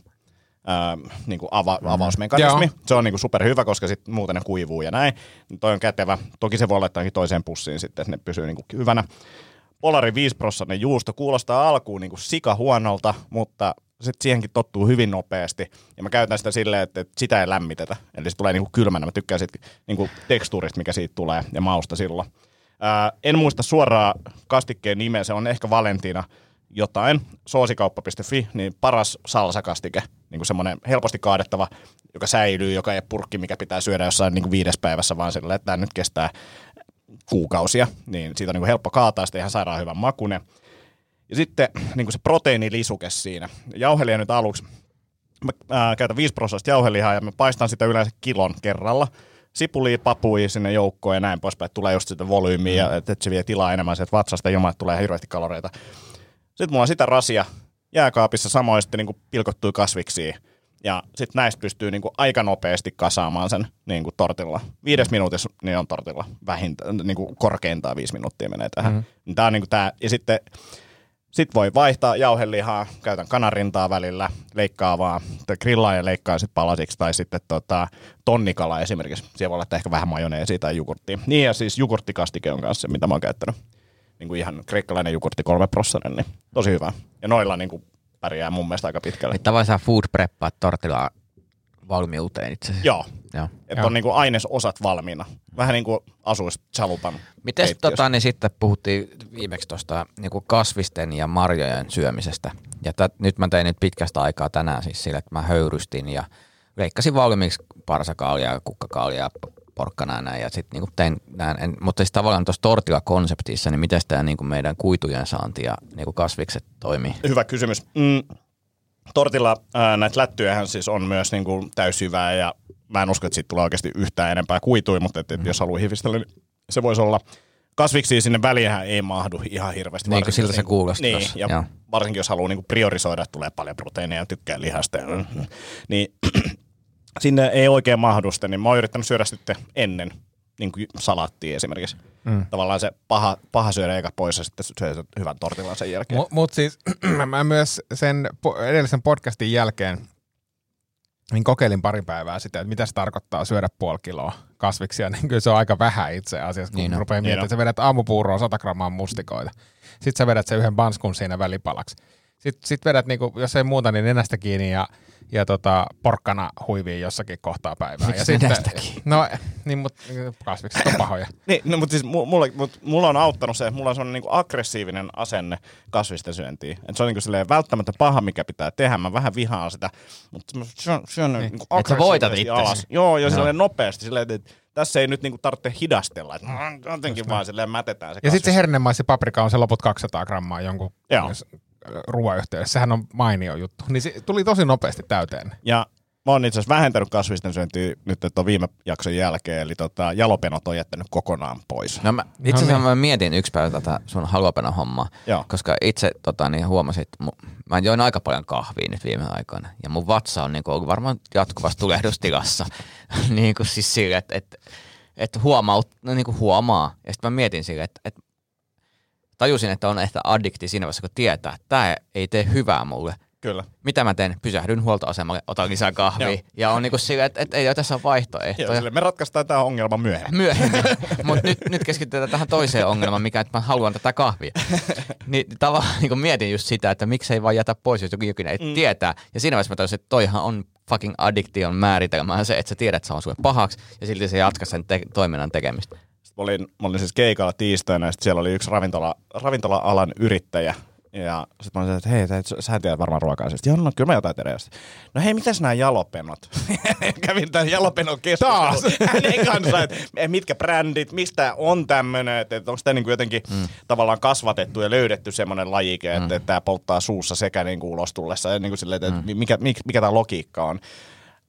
äh, niin kuin ava, avausmekanismi. Joo. Se on niin kuin superhyvä, koska sitten muuten ne kuivuu ja näin. Toi on kätevä. Toki se voi laittaa toiseen pussiin sitten, että ne pysyy niin kuin hyvänä. Polari 5 prosentinen juusto kuulostaa alkuun niin kuin sika huonolta, mutta sitten siihenkin tottuu hyvin nopeasti. Ja mä käytän sitä silleen, että, sitä ei lämmitetä. Eli se tulee niin kuin kylmänä. Mä tykkään siitä niin kuin tekstuurista, mikä siitä tulee, ja mausta silloin. Ää, en muista suoraa kastikkeen nimeä, se on ehkä Valentina jotain, soosikauppa.fi, niin paras salsakastike, niin kuin semmoinen helposti kaadettava, joka säilyy, joka ei purkki, mikä pitää syödä jossain niin kuin viides päivässä, vaan sillä, että tämä nyt kestää kuukausia, niin siitä on niin kuin helppo kaataa, sitä ihan sairaan hyvän makune. Ja sitten niin kuin se proteiinilisuke siinä. Jauhelia nyt aluksi. Mä ää, käytän 5 prosenttia jauhelihaa ja mä paistan sitä yleensä kilon kerralla. Sipulia, papui sinne joukkoon ja näin poispäin. Tulee just sitä volyymiä, ja että se vie tilaa enemmän sieltä vatsasta ilman, että tulee hirveästi kaloreita. Sitten mulla on sitä rasia jääkaapissa samoin sitten niin pilkottuja kasviksia. Ja sitten näistä pystyy niin kuin aika nopeasti kasaamaan sen niin kuin tortilla. Viides minuutissa niin on tortilla vähintään, niin kuin korkeintaan viisi minuuttia menee tähän. Mm-hmm. Tämä on niin kuin tämä. Ja sitten sit voi vaihtaa jauhelihaa, käytän kanarintaa välillä, leikkaa vaan, tai grillaan ja leikkaa sitten palasiksi, tai sitten tota, tonnikala esimerkiksi. Siellä voi laittaa ehkä vähän majoneesia tai jogurttia. Niin ja siis jogurttikastike on kanssa se, mitä mä oon käyttänyt. Niin kuin ihan kreikkalainen jogurtti kolme prossanen, niin tosi hyvä. Ja noilla niin kuin pärjää mun mielestä aika pitkälle. Että voi saa food preppaa tortilla valmiuteen itse asiassa. Joo, Joo. että on niin kuin ainesosat valmiina. Vähän niin kuin asuisi chalupan Miten tota, niin sitten puhuttiin viimeksi tuosta niin kasvisten ja marjojen syömisestä. Ja tät, nyt mä tein nyt pitkästä aikaa tänään siis sillä, että mä höyrystin ja leikkasin valmiiksi parsakaalia ja kukkakaalia ja porkkanaa näin ja sitten niin tein näin. En, mutta siis tavallaan tuossa tortilla-konseptissa, niin miten tämä niin meidän kuitujen saanti ja niin kasvikset toimii? Hyvä kysymys. Mm, tortilla ää, näitä lättyjähän siis on myös niin kuin täysjyvää ja mä en usko, että siitä tulee oikeasti yhtään enempää kuitui, mutta et, et Mm-hmm. jos haluaa hifistellä, niin se voisi olla. Kasviksi sinne väliähän ei mahdu ihan hirveästi. Niin kuin siltä se kuulosti Niin, tossa, ja joo. varsinkin jos haluaa niinku priorisoida, että tulee paljon proteiineja ja tykkää lihasta. Ja, niin sinne ei oikein mahdu sitä, niin mä oon yrittänyt syödä sitten ennen niin kuin salaattia esimerkiksi. Mm. Tavallaan se paha, paha syödä eka pois ja sitten syö sen hyvän tortillan sen jälkeen. Mutta mut siis mä myös sen edellisen podcastin jälkeen niin kokeilin pari päivää sitä, että mitä se tarkoittaa syödä puoli kiloa kasviksia, niin kyllä se on aika vähän itse asiassa, kun Niin niin on. rupeaa Niin miettimään, on. että sä vedät aamupuuroon 100 grammaa mustikoita, sitten sä vedät sen yhden banskun siinä välipalaksi, sitten sit vedät, niinku, jos ei muuta, niin nenästä kiinni ja, ja tota, porkkana huiviin jossakin kohtaa päivää. Miksi ja sitten, nenästä kiinni? No, niin, mutta kasvikset on pahoja. Niin, no, mutta siis mulla, mut, mulla on auttanut se, että mulla on sellainen niinku aggressiivinen asenne kasvisten syöntiin. Et se on niinku silleen välttämättä paha, mikä pitää tehdä. Mä vähän vihaan sitä, mutta mä syön, syön niin. niinku Et sä voitat alas. Joo, ja silleen nopeasti. Silleen, että tässä ei nyt niinku tarvitse hidastella. Että jotenkin vaan silleen mätetään se Ja sitten se hernemaisi paprika on se loput 200 grammaa jonkun Joo. Ruoayhteydessä. Sehän on mainio juttu. Niin se tuli tosi nopeasti täyteen. Ja mä oon itse asiassa vähentänyt kasvisten syöntiä nyt tuon viime jakson jälkeen, eli tota, jalopenot on jättänyt kokonaan pois. No mä, itse asiassa mä mietin yksi päivä tätä sun halopena hommaa, Joo. koska itse tota, niin huomasin, että mu- mä join aika paljon kahvia nyt viime aikoina, ja mun vatsa on niin kuin, ollut varmaan jatkuvassa tulehdustilassa, niin kuin siis sille, että, että, että huomaa, no, niin kuin huomaa, ja sitten mä mietin sille, että, että tajusin, että on ehkä addikti siinä vaiheessa, kun tietää, että tämä ei tee hyvää mulle, Kyllä. mitä mä teen? Pysähdyn huoltoasemalle, otan lisää kahvia, Joo. ja on niin kuin sille, että, että ei tässä ole vaihtoehtoja. Joo, me ratkaistaan tämä ongelma myöhemmin. myöhemmin. Mutta nyt, nyt keskitytään tähän toiseen ongelmaan, mikä että mä haluan tätä kahvia. Niin tavallaan niin mietin just sitä, että miksei vaan jätä pois, jos joku jokin ei mm. tietää. Ja siinä vaiheessa mä tajusin, että toihan on fucking addiktion määritelmään se, että sä tiedät, että se on sulle pahaksi, ja silti se jatkaa sen te- toiminnan tekemistä. Mä olin, mä olin siis keikalla tiistaina ja sitten siellä oli yksi ravintola, ravintola-alan yrittäjä. Ja sitten mä olin, että hei, sä, tiedät varmaan ruokaa. Sitten joo, no kyllä mä jotain tiedän. No hei, mitäs nämä jalopenot? Kävin tämän jalopenon keskustelun hänen kanssa, että mitkä brändit, mistä on tämmöinen, että, että onko tämä niinku jotenkin mm. tavallaan kasvatettu ja löydetty semmoinen lajike, että, että tämä polttaa suussa sekä niinku ulos tullessa. Ja niinku silleen, että mm. mikä, mikä, mikä tämä logiikka on.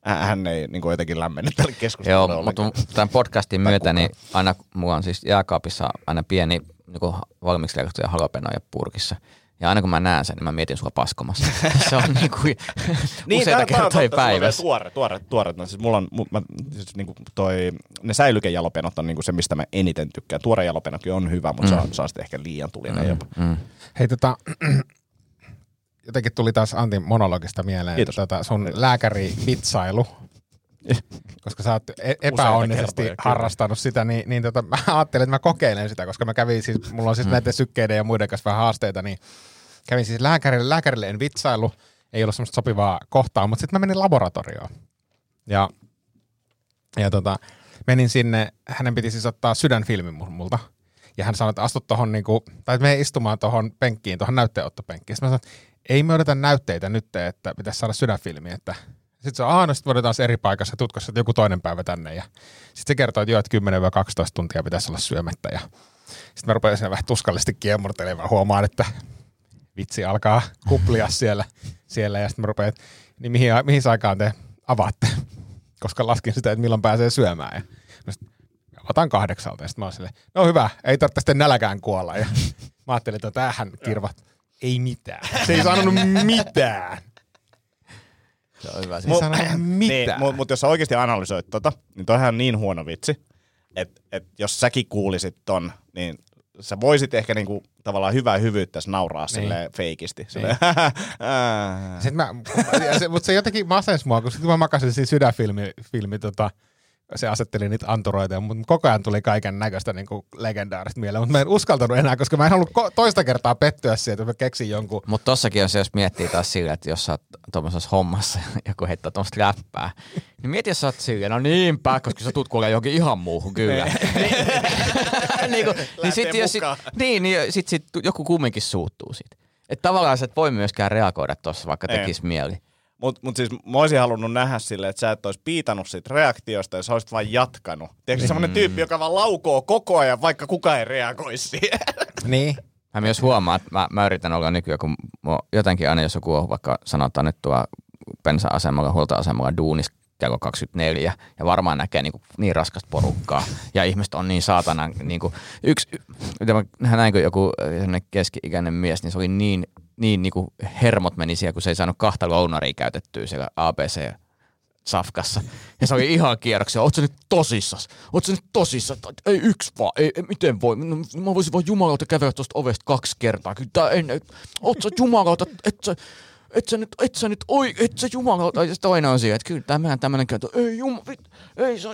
Hän- ei niinku jotenkin lämmennyt tälle keskustelulle Joo, mutta tämän podcastin myötä, niin aina mulla on siis jääkaapissa aina pieni niin valmiiksi leikattuja halopenoja purkissa. Ja aina kun mä näen sen, niin mä mietin sua paskomassa. se on niin kuin useita tää on kertoja päivässä. Tuore, tuore, tuore. No, siis mulla on, mä, siis niinku toi, ne säilykejalopenot on niinku se, mistä mä eniten tykkään. Tuore jalopenokin on hyvä, mutta mm. se, on, se on sitten ehkä liian tulinen mm. jopa. Mm. Hei tota, jotenkin tuli taas Antin monologista mieleen Kiitos. Tota, sun lääkäri-vitsailu. koska sä oot e- epäonnisesti harrastanut sitä, niin, niin tota, mä ajattelin, että mä kokeilen sitä, koska mä kävin siis, mulla on siis näiden sykkeiden ja muiden kanssa vähän haasteita, niin kävin siis lääkärille, lääkärille en vitsailu, ei ollut semmoista sopivaa kohtaa, mutta sitten mä menin laboratorioon. Ja, ja tota, menin sinne, hänen piti siis ottaa sydänfilmi mu- multa. Ja hän sanoi, että astu tuohon, niinku, tai mene istumaan tuohon penkkiin, tuohon näytteenottopenkkiin. Sitten mä sanoin, ei me odota näytteitä nyt, että pitäisi saada sydänfilmi. Että... Sitten se on, aah, no sitten voidaan taas eri paikassa tutkossa, joku toinen päivä tänne. Ja sitten se kertoo, että joo, että 10-12 tuntia pitäisi olla syömättä. Ja sitten mä rupean vähän tuskallisesti kiemurtelemaan. Huomaan, että vitsi alkaa kuplia siellä. siellä ja sitten mä rupean, että niin mihin, mihin aikaan te avaatte? Koska laskin sitä, että milloin pääsee syömään. Ja mä sit, otan kahdeksalta. Ja sitten mä oon silleen, no hyvä, ei tarvitse sitten nälkään kuolla. Ja mä ajattelin, että tähän kirvat. Ei mitään. Se ei sanonut mitään. Se on hyvä. Se ei sanonut Niin, mitään. mutta mut jos sä oikeasti analysoit tota, niin toihan on niin huono vitsi, että et jos säkin kuulisit ton, niin sä voisit ehkä niinku tavallaan hyvää hyvyyttä nauraa niin. silleen feikisti. Silleen, ää. Sitten mä, se, mutta se jotenkin masens mua, kun sitten mä makasin siinä sydänfilmi, filmi, tota, se asetteli niitä anturoita, mutta koko ajan tuli kaiken näköistä niin legendaarista mieleen, mutta mä en uskaltanut enää, koska mä en halua ko- toista kertaa pettyä siihen, että mä keksin jonkun. Mutta tossakin on se, jos miettii taas sillä, että jos sä oot tuommoisessa hommassa ja joku heittää tuommoista läppää, niin mieti, jos sä oot silleen, no niinpä, koska sä tuut kuulee johonkin ihan muuhun kyllä. niin, kuin, niin sit, jos sit, niin, niin sit, sit joku kumminkin suuttuu siitä. Että tavallaan sä et voi myöskään reagoida tuossa, vaikka tekisi mieli. Mutta mut siis mä olisin halunnut nähdä silleen, että sä et olisi piitannut siitä reaktiosta ja sä olisit vaan jatkanut. Tiedätkö Niin. semmonen tyyppi, joka vaan laukoo koko ajan, vaikka kukaan ei reagoi siihen. Niin. Mä myös huomaan, että mä, mä yritän olla nykyään, kun jotenkin aina jos joku on vaikka sanotaan nyt tuo pensa-asemalla, huoltoasemalla duunis kello 24 ja varmaan näkee niin, kuin, niin raskasta porukkaa ja ihmiset on niin saatana, niin kuin, yksi, näin joku sellainen keski-ikäinen mies, niin se oli niin, niin, niin kuin hermot meni siellä, kun se ei saanut kahta lounaria käytettyä siellä ABC safkassa. Ja se oli ihan kierroksia. Ootko nyt tosissas? Ootko nyt tosissas? Ei yksi vaan. Ei, ei, miten voi? No, mä voisin vaan jumalauta kävellä tuosta ovesta kaksi kertaa. Kyllä tää en, ootko jumalauta, et sä, et sä nyt, et sä nyt, oi, et sä jumalauta. Ja toinen on siihen, että kyllä tämä tämmönen käytö, ei jumala, ei, se,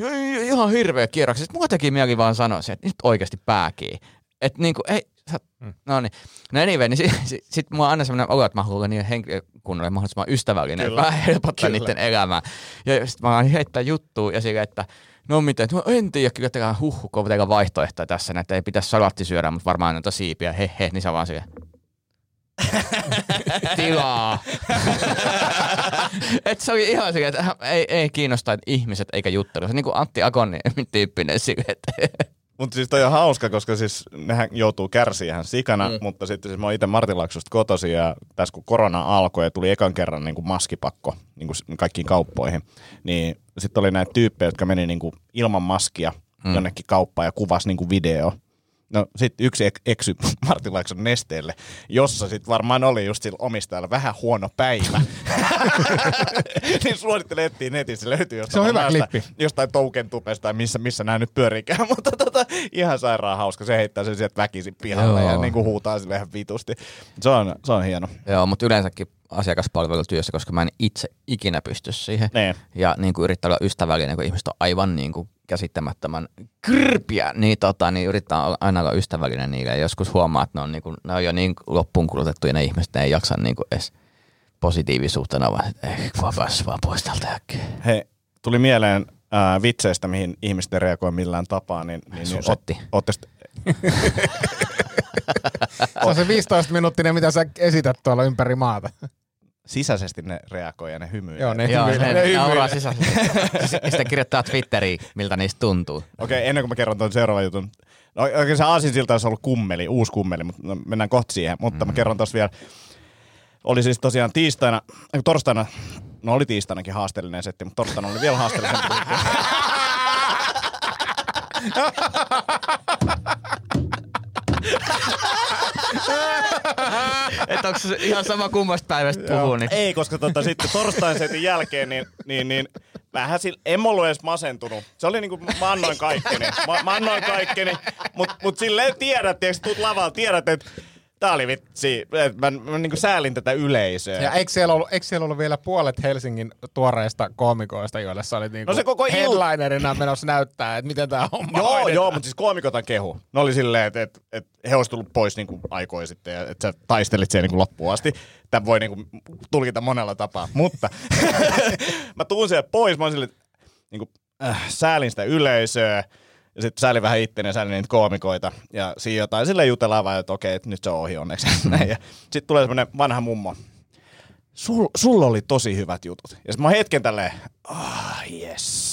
ei, ihan hirveä kierroksia. Sitten mua teki mieli vaan sanoa että nyt oikeasti pääkii. Että niinku, ei, sä, mm. no niin. No anyway, niin sitten sit, sit mulla on aina semmoinen olo, että mä haluan niiden henkilökunnalle mahdollisimman ystävällinen, Kyllä. vähän helpottaa Kyllä. niiden elämää. Ja sitten mä alan heittää juttua ja sille, että no miten, no en tiedä, kyllä teillä huhhuh, kun teillä vaihtoehtoja tässä, että ei pitäisi salatti syödä, mutta varmaan noita siipiä, he he, niin se vaan sille. Tilaa. et se oli ihan sille, että ei, ei kiinnosta että ihmiset eikä juttelu. Se on niin kuin Antti Akoni tyyppinen sille, että mutta siis toi on hauska, koska siis nehän joutuu kärsiä sikana, mm. mutta sitten siis mä oon itse Martinlaaksosta kotosi ja tässä kun korona alkoi ja tuli ekan kerran niin kuin maskipakko niin kuin kaikkiin kauppoihin, niin sitten oli näitä tyyppejä, jotka meni niin kuin ilman maskia mm. jonnekin kauppaan ja kuvasi niin kuin video No sitten yksi ek- eksy Martin Laakson nesteelle, jossa sitten varmaan oli just sillä omistajalla vähän huono päivä. niin suosittelen etsiä netissä, se löytyy jostain, se on hyvä klippi. jostain toukentupesta tai missä, missä nämä nyt pyörikään, mutta tota, ihan sairaan hauska. Se heittää sen sieltä väkisin pihalle Joo. ja niin kuin huutaa sille ihan vitusti. Se on, se on hieno. Joo, mutta yleensäkin asiakaspalvelutyössä, koska mä en itse ikinä pysty siihen. Ne. Ja niin kuin yrittää olla ystävällinen, kun ihmiset on aivan niin kuin käsittämättömän kyrpiä, niin, tota, niin yrittää aina olla ystävällinen niille. Ja joskus huomaa, että ne on, niin kuin, ne on jo niin loppuun kulutettuja ne ihmiset, ne ei jaksa niin kuin edes positiivisuutena, vaan että eh, kun päässyt vaan pois täältä äkkiä. Hei, tuli mieleen äh, vitseistä, mihin ihmiset ei reagoi millään tapaa, niin, niin, niin ot, st- se on se 15 minuuttinen, mitä sä esität tuolla ympäri maata sisäisesti ne reagoi ja ne hymyilee. Joo, ne, Joo, hymyilee. ne, ne nauraa sisäisesti. Sitten kirjoittaa Twitteriin, miltä niistä tuntuu. Okei, okay, ennen kuin mä kerron tuon seuraavan jutun. No, oikein se aasin siltä olisi ollut kummeli, uusi kummeli, mutta no, mennään kohta siihen. Mutta mm. mä kerron tuossa vielä. Oli siis tosiaan tiistaina, torstaina, no oli tiistainakin haasteellinen setti, mutta torstaina oli vielä haasteellinen. että onko se ihan sama kummasta päivästä puhuu? Niin. Ei, koska tota, sitten torstain setin jälkeen, niin, niin, niin vähän sillä, en ollut edes masentunut. Se oli niinku, mä annoin kaikkeni. Mä, mä annoin kaikkeni, mutta mut silleen tiedät, tiedät, tuut lavalla, tiedät, että Tää oli vitsi. Mä, mä, mä niin säälin tätä yleisöä. Ja eikö siellä, ollut, eikö siellä ollut vielä puolet Helsingin tuoreista koomikoista, joille sä olit niinku no se koko headlinerina il... menossa näyttää, että miten tää homma Joo, hoidetaan. joo, mutta siis koomikotan kehu. Ne oli silleen, että et, et he olisivat tullut pois niinku aikoja sitten ja että sä taistelit siellä niinku loppuun asti. Tämä voi niinku tulkita monella tapaa. Mutta mä tuun sieltä pois, mä oon silleen, niinku, äh, säälin sitä yleisöä ja sitten säälin vähän itteni ja säälin niitä koomikoita. Ja siinä jotain sille jutellaan vaan, että okei, nyt se on ohi onneksi. Mm. ja sitten tulee semmoinen vanha mummo. Sul, sulla oli tosi hyvät jutut. Ja sitten mä hetken tälleen, ah yes.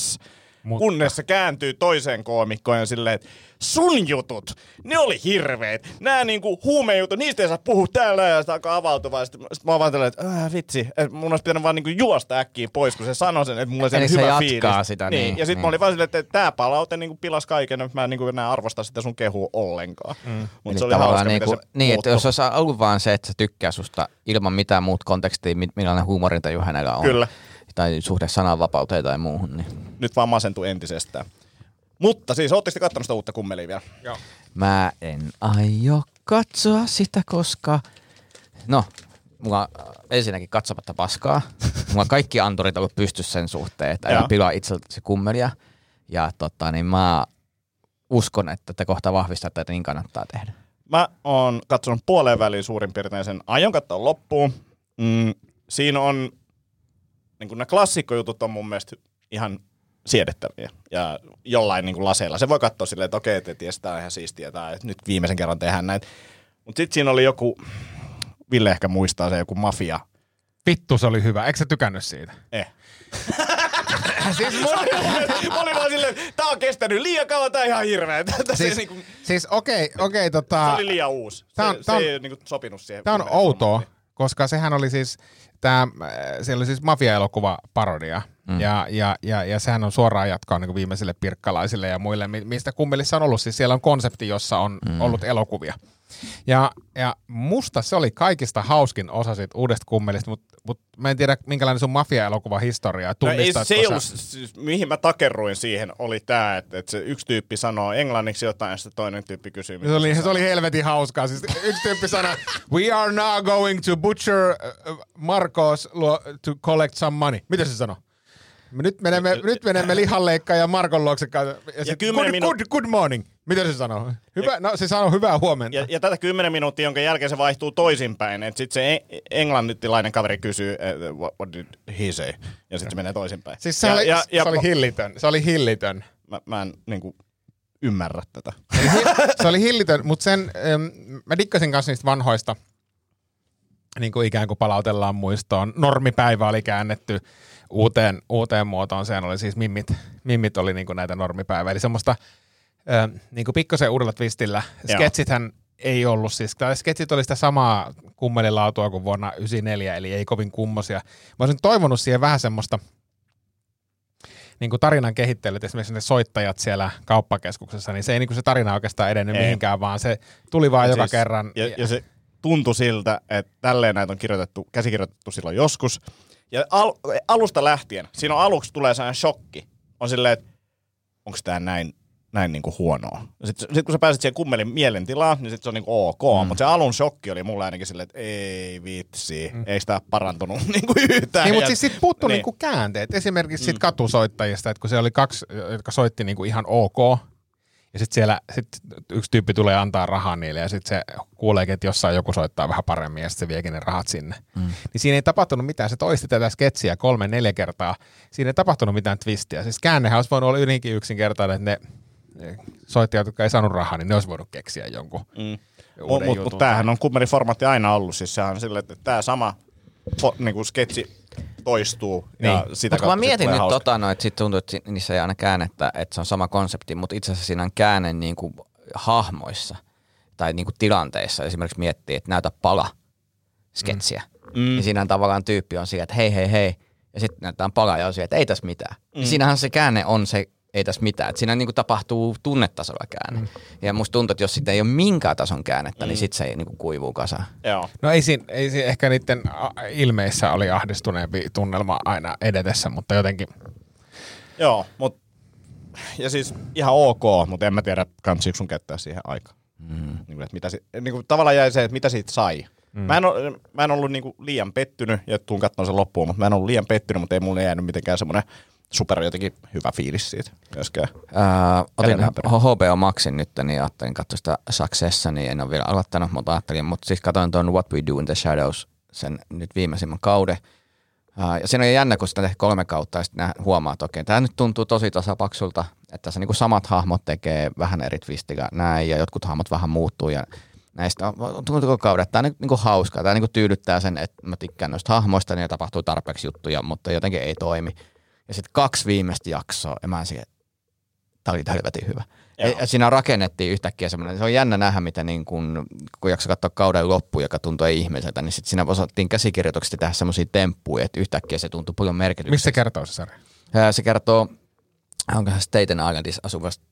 Mutta. Kunnes se kääntyy toiseen koomikkoon ja silleen, että sun jutut, ne oli hirveet. Nää niinku huumejutut, niistä ei saa puhua täällä ja sitä alkaa avautua. Sitten sit mä oon vaan tällä, että äh, vitsi, että mun olisi pitänyt vaan niinku juosta äkkiä pois, kun se sanoi sen, että mulla Eli hyvä se fiilis. sitä. Niin, niin ja sitten niin. mä olin vaan silleen, että tää palaute niinku pilas kaiken, että mä en niinku enää arvosta sitä sun kehua ollenkaan. Mm. Mutta se oli hauska, niinku, se Niin, että jos olisi ollut vaan se, että se tykkää susta ilman mitään muut kontekstia, millainen huumorintaju hänellä on. Kyllä tai suhde sananvapauteen tai muuhun. Niin. Nyt vaan masentuu entisestään. Mutta siis, ootteko te katsonut sitä uutta kummelia vielä? Joo. Mä en aio katsoa sitä, koska... No, mulla ensinnäkin katsomatta paskaa. Mulla kaikki anturit on ollut pystyssä sen suhteen, että ei pilaa itseltä se kummelia. Ja tota, niin mä uskon, että te kohta vahvistatte, että niin kannattaa tehdä. Mä oon katsonut puoleen väliin suurin piirtein sen. Aion katsoa loppuun. Mm, siinä on niin kuin nämä klassikkojutut on mun mielestä ihan siedettäviä ja jollain niin kuin laseilla. Se voi katsoa silleen, että okei, että ties, tämä on ihan siistiä, tai että nyt viimeisen kerran tehdään näin. Mutta sitten siinä oli joku, Ville ehkä muistaa se, joku mafia. Vittu, se oli hyvä. Eikö sä tykännyt siitä? Eh. siis mä olin vaan silleen, tää on kestänyt liian kauan, tää on ihan hirveä. siis, niinku... siis okei, okay, okei, tota... Se oli liian uusi. Tää on, se, tää on, se ei niinku sopinut siihen. Tää on outoa, koska sehän oli siis, tää, siellä oli siis mafia-elokuva parodia, Mm. Ja, ja, ja, ja sehän on suoraan jatkoa niin viimeisille pirkkalaisille ja muille, mi- mistä kummelissa on ollut. Siis siellä on konsepti, jossa on mm. ollut elokuvia. Ja, ja musta se oli kaikista hauskin osa siitä uudesta kummelista, mutta mut mä en tiedä minkälainen sun mafia-elokuva historia. No ei, se ei sä- ollut, siis, mihin mä takerruin siihen, oli tämä, että, että se yksi tyyppi sanoo englanniksi jotain ja sitten toinen tyyppi kysyy. Se oli, se sanoo. oli helvetin hauskaa. Siis yksi tyyppi sanoi, we are now going to butcher uh, Marcos to collect some money. Mitä se sanoi? Me Nyt menemme, nyt menemme lihanleikkaajan ja Markon luokse. Ja, ja good, minu- good, good morning. Mitä se sanoo? Hyvä, no se sanoo hyvää huomenta. Ja, ja tätä 10 minuuttia, jonka jälkeen se vaihtuu toisinpäin. Että sitten se e- englannittilainen kaveri kysyy, että what, what did he say? Ja sitten se menee toisinpäin. Siis se, ja, oli, ja, ja, se oli hillitön. Se oli hillitön. mä, mä en niin kuin, ymmärrä tätä. se oli hillitön, mutta sen, mä dikkasin kanssa niistä vanhoista, niin kuin ikään kuin palautellaan muistoon. Normipäivä oli käännetty uuteen, uuteen muotoon, sehän oli siis mimmit, mimmit oli niin kuin näitä normipäivää. Eli semmoista äm, niin kuin pikkasen uudella twistillä. Joo. Sketsithän ei ollut siis, tai sketsit oli sitä samaa kummelilautua kuin vuonna 1994, eli ei kovin kummosia. Mä olisin toivonut siihen vähän semmoista niin kuin tarinan kehittelyt, esimerkiksi ne soittajat siellä kauppakeskuksessa, niin se ei niin kuin se tarina oikeastaan edennyt Ei. mihinkään, vaan se tuli vaan joka Siis- kerran. Ja, ja se tuntui siltä, että tälleen näitä on kirjoitettu, käsikirjoitettu silloin joskus. Ja al, alusta lähtien, siinä on aluksi tulee sellainen shokki. On silleen, että onko tämä näin, näin niinku huonoa. Sitten sit kun sä pääset siihen kummelin mielentilaan, niin sitten se on niinku ok. Mm. Mutta se alun shokki oli mulle ainakin silleen, että ei vitsi, mm. ei sitä parantunut niinku yhtään. Niin, mutta siis siitä puuttuu niin. niinku käänteet. Esimerkiksi sit katusoittajista, että kun se oli kaksi, jotka soitti niinku ihan ok, ja sitten siellä sit yksi tyyppi tulee antaa rahaa niille, ja sitten se kuuleekin, että jossain joku soittaa vähän paremmin, ja sitten se viekin ne rahat sinne. Mm. Niin siinä ei tapahtunut mitään. Se toisti tätä sketsiä kolme, neljä kertaa. Siinä ei tapahtunut mitään twistiä. Siis käännehän olisi voinut olla ylinkin yksinkertainen, että ne soittajat, jotka ei saanut rahaa, niin ne olisi voinut keksiä jonkun Mm. uuden Mutta mut, mut tämähän on kummeliformaatti aina ollut. Siis sehän on silleen, että tämä sama fo, niinku sketsi toistuu. Ja Niin. sitä Mutta kun mä mietin nyt hauska. tota, no, että sit tuntuu, että niissä ei aina käännettä, että se on sama konsepti, mutta itse asiassa siinä on käänne niin kuin hahmoissa tai niin kuin tilanteissa. Esimerkiksi miettii, että näytä pala sketsiä. Mm. Ja siinä tavallaan tyyppi on siinä, että hei hei hei. Ja sitten näytetään pala ja on siinä, että ei tässä mitään. Mm. Siinähän se käänne on se, ei tässä mitään. Et siinä niin kuin tapahtuu tunnetasolla käänne. Mm. Ja musta tuntuu, että jos sitten ei ole minkään tason käännettä, mm. niin sitten se ei niin kuin kuivuu kasaan. Joo. No ei siinä, ei siinä ehkä niiden ilmeissä oli ahdistuneempi tunnelma aina edetessä, mutta jotenkin Joo, mut, ja siis ihan ok, mutta en mä tiedä, kansiiko sun käyttää siihen aikaa. Mm. Niin, että mitä si, niin kuin, tavallaan jäi se, että mitä siitä sai. Mm. Mä, en, ole, mä en ollut niin kuin liian pettynyt, ja tuun katsomaan sen loppuun, mutta mä en ollut liian pettynyt, mutta ei mulle jäänyt mitenkään semmoinen super jotenkin hyvä fiilis siitä myöskään. Ää, otin. HBO Maxin nyt, niin ajattelin katsoa sitä Successa, niin en ole vielä aloittanut, mutta ajattelin, mutta siis katsoin tuon What We Do in the Shadows, sen nyt viimeisimmän kauden. Ää, ja siinä on jännä, kun sitä tehty kolme kautta, ja sitten huomaa, että okei, tämä nyt tuntuu tosi tasapaksulta, että tässä niinku samat hahmot tekee vähän eri twistillä näin, ja jotkut hahmot vähän muuttuu, ja näistä on tuntuu kauden, että tämä on niinku hauskaa, tämä niinku tyydyttää sen, että mä tykkään noista hahmoista, niin tapahtuu tarpeeksi juttuja, mutta jotenkin ei toimi. Ja sitten kaksi viimeistä jaksoa, ja mä en siihen, tämä oli helvetin hyvä. Joo. Ja siinä rakennettiin yhtäkkiä semmoinen, se on jännä nähdä, miten niin kun, kun jakso katsoa kauden loppu, joka tuntui ihmiseltä, niin sitten siinä osattiin käsikirjoituksesta tehdä semmoisia temppuja, että yhtäkkiä se tuntui paljon merkitykseltä. missä se kertoo se sarja? Se kertoo, onko se Staten Islandissa asuvasta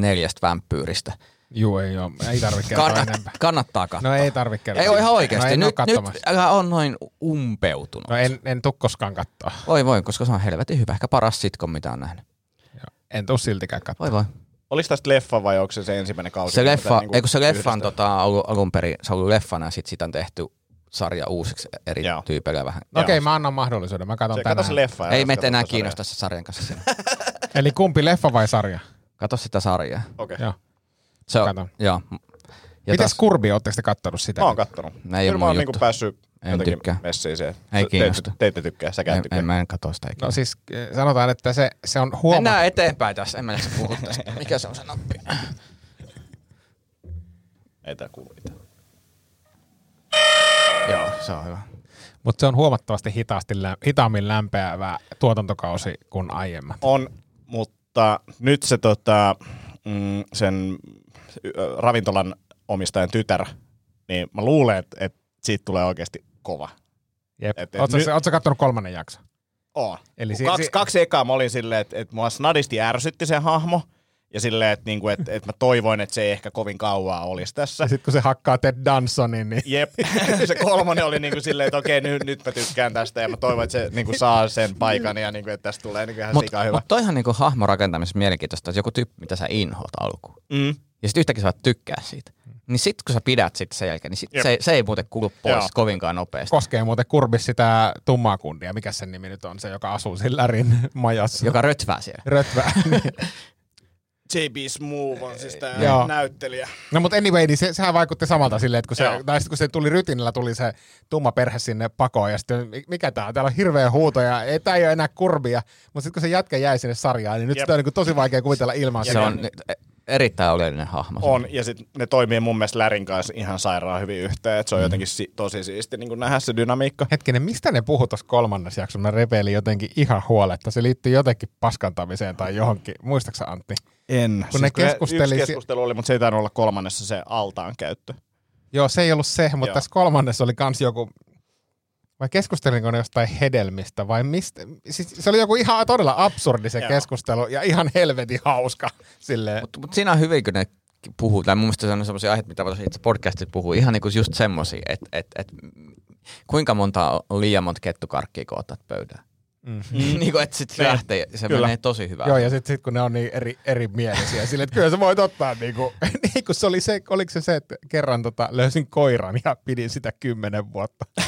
neljästä vampyyristä. Juu, ei ole. Ei tarvitse kertoa Kannat, enempää. kannattaa katsoa. No ei tarvitse kertoa. Ei ole ihan oikeasti. No en nyt, nyt älä on noin umpeutunut. No en, en tuu koskaan katsoa. Voi voi, koska se on helvetin hyvä. Ehkä paras sitcom, mitä on nähnyt. En tuu siltikään katsoa. Voi voi. Oliko tästä leffa vai onko se se ensimmäinen kausi? Se leffa, niinku ei kun se leffa on tota, ollut alun perin, se on ollut leffana ja sitten siitä on tehty sarja uusiksi eri Joo. tyypeillä vähän. No Okei, mä annan mahdollisuuden. Mä katson Se, tänään. se leffa. Ei meitä enää kiinnosta se sarjan kanssa. Eli kumpi, leffa vai sarja? Kato sitä sarjaa. Okei. Joo. Se on, Katon. joo. Ja Mites taas- Kurbi, ootteko te kattonut sitä? Mä oon kattonut. Ne ei Kyllä mä mun oon niinku päässyt En jotenkin tykkää. messiin siihen. Ei Te- kiinnosta. Te, te ette tykkää, säkään en, tykkää. en, mä en katso sitä ikinä. No siis eh, sanotaan, että se, se on huomattu. Mennään eteenpäin tässä, en mä jaksa puhua tästä. Mikä se on se nappi? Ei tää kuulu mitään. joo, se on hyvä. Mutta se on huomattavasti hitaasti, hitaammin lämpeävä tuotantokausi kuin aiemmat. On, mutta nyt se tota, mm, sen ravintolan omistajan tytär, niin mä luulen, että et siitä tulee oikeasti kova. Jep. Et- et Oletko nyt- nyt... kattonut kolmannen jakson? On. Eli si- kaksi, si- kaksi ekaa mä olin silleen, että, että mua snadisti ärsytti se hahmo. Ja silleen, että, niinku, että, että mä toivoin, että se ei ehkä kovin kauaa olisi tässä. Ja sitten kun se hakkaa Ted Dansonin, niin Jep, se kolmonen oli niinku silleen, että okei, nyt, nyt mä tykkään tästä ja mä toivon, että se niinku saa sen paikan ja niinku, että tästä tulee niinku ihan Mutta sika hyvä. mut toihan niinku hahmon rakentamisessa mielenkiintoista, että joku tyyppi, mitä sä inhoat alkuun. Mm. Ja sitten yhtäkkiä sä tykkää siitä. Niin sit kun sä pidät sit sen jälkeen, niin sit Jep. se, se ei muuten kulu pois Joo. kovinkaan nopeasti. koskee muuten kurbis sitä tummaa kundia. Mikä sen nimi nyt on, se joka asuu sillä Lärin majassa. Joka rötvää siellä. Rötvää. niin. JB Smooth on siis tää Joo. näyttelijä. No mutta anyway, niin se, sehän vaikutti samalta silleen, että kun se, Joo. tai sit kun se tuli rytinillä, tuli se tumma perhe sinne pakoon ja sitten mi- mikä tää on, täällä on hirveä huuto ja ei, tää ei ole enää kurbia. Mutta sitten kun se jätkä jäi sinne sarjaan, niin nyt Jep. sitä on niin tosi vaikea kuvitella ilman Se sitä. on erittäin oleellinen hahmo. On, ja sitten ne toimii mun mielestä Lärin kanssa ihan sairaan hyvin yhteen, että se on jotenkin si- tosi siisti niin nähdä se dynamiikka. Hetkinen, mistä ne puhuu tuossa kolmannessa jaksossa? Mä repeilin jotenkin ihan huoletta. Se liittyy jotenkin paskantamiseen tai johonkin. Muistaaksä Antti? En. Kun ne keskusteli Yksi si- keskustelu oli, mutta se ei tainnut olla kolmannessa se altaan käyttö. Joo, se ei ollut se, mutta Joo. tässä kolmannessa oli kans joku, vai keskustelinko ne jostain hedelmistä vai mistä? Siis se oli joku ihan todella absurdi se keskustelu ja ihan helvetin hauska. Mutta mut siinä on hyvin, kun ne puhuu, tai mun mielestä se on sellaisia aiheita, mitä voitaisiin itse podcastit puhuu, ihan niinku just semmoisia, että et, et, kuinka monta on liian monta kettukarkkia kun otat pöydään. Mm. niin kuin, että sit se Niin. lähtee, se Kyllä. menee tosi hyvää. Joo, ja sitten sit, kun ne on niin eri, erimielisiä, silleen, että kyllä sä voit ottaa niinku, niin kun se oli se, oliko se se, että kerran tota, löysin koiran ja pidin sitä kymmenen vuotta.